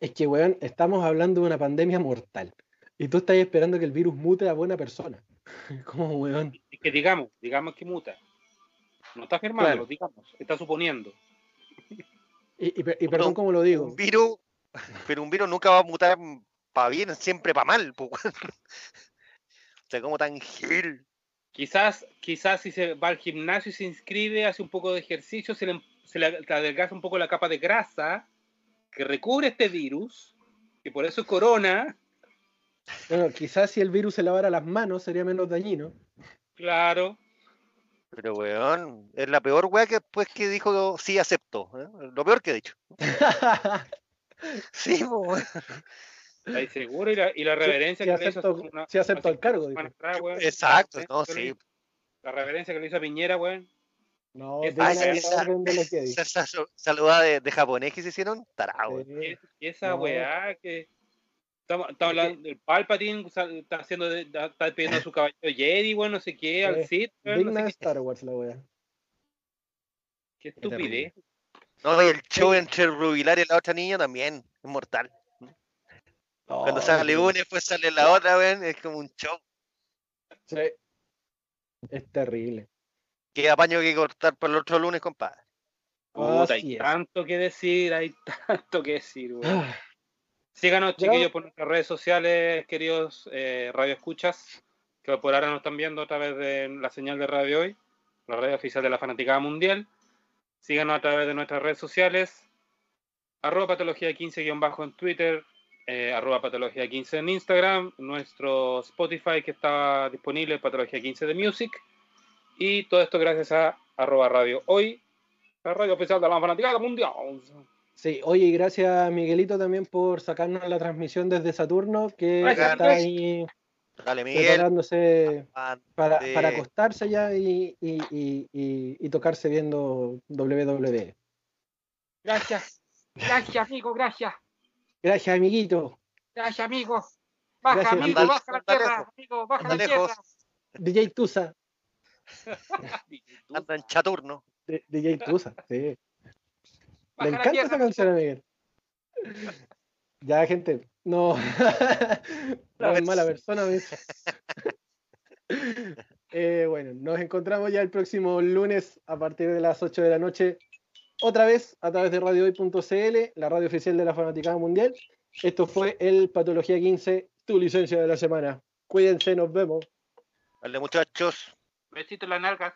Es que, weón, estamos hablando de una pandemia mortal. Y tú estás esperando que el virus mute a buena persona. Como, weón. Es que digamos, digamos que muta. No está afirmando, Claro. digamos, está suponiendo. Y, y per- y perdón cómo lo digo. Un virus, pero un virus nunca va a mutar para bien, siempre para mal, weón. O sea, como tan gil. Quizás, quizás si se va al gimnasio y se inscribe, hace un poco de ejercicio, se le, se le adelgaza un poco la capa de grasa que recubre este virus, que por eso es corona. Bueno, quizás si el virus se lavara las manos sería menos dañino. Claro. Pero, weón, es la peor weá que después que dijo sí acepto. ¿eh? Lo peor que he dicho. sí, po, weón. ¿Estáis seguro? Y la, y la reverencia Sí, que le hizo acepto- hace una- sí acepto el cargo, atrás, weón. Exacto, no, le- sí. La reverencia que le hizo a Piñera, weón. No, esa- esa- de dijo. Esa, esa saludada de, de japonés que se hicieron, tarado. weón. Sí. Y esa No. weá que. Estamos, hablando del Palpatine, está haciendo, de- está pidiendo a su caballo Jedi, weón, no sé qué, al. Sith, no de sé qué, Star Wars la wea. qué estupidez. No, y el show entre el Rubilar y la otra niña también es mortal. Cuando sale una y después sale la otra, weón, es como un show. Sí. Es terrible. Que apaño que cortar para el otro lunes, compadre. Puta, hay tanto que decir, hay tanto que decir, weón. Ah, Síganos, Ya. chiquillos, por nuestras redes sociales, queridos eh, Radio Escuchas, que por ahora nos están viendo a través de la señal de Radio Hoy, la radio oficial de la Fanaticada Mundial. Síganos a través de nuestras redes sociales, arroba patología 15-bajo en Twitter, eh, arroba patología 15 en Instagram, nuestro Spotify que está disponible, patología 15 de Music, y todo esto gracias a arroba Radio Hoy, la radio oficial de la Fanaticada Mundial. Sí, oye, y gracias a Miguelito también por sacarnos la transmisión desde Saturno, que Gracias, está ahí Dale, preparándose para, para acostarse ya y, y, y, y- y tocarse viendo. WWE. Gracias. Gracias, amigo, gracias. Gracias, amiguito. Gracias, amigo. Baja, Gracias, amigo, baja la tierra, amigo, baja la lejos. tierra. DJ Tusa. Anda en chaturno. D- DJ Tusa, sí. Le Baja la encanta tierra, esa canción a Miguel. Ya, gente, no. no es mala persona. Eh, bueno, nos encontramos ya el próximo lunes a partir de las 8 de la noche, otra vez a través de radiohoy.cl, la radio oficial de la Fanaticada Mundial. Esto fue el Patología 15, tu licencia de la semana. Cuídense, nos vemos. Dale, muchachos. Besito en las nalgas.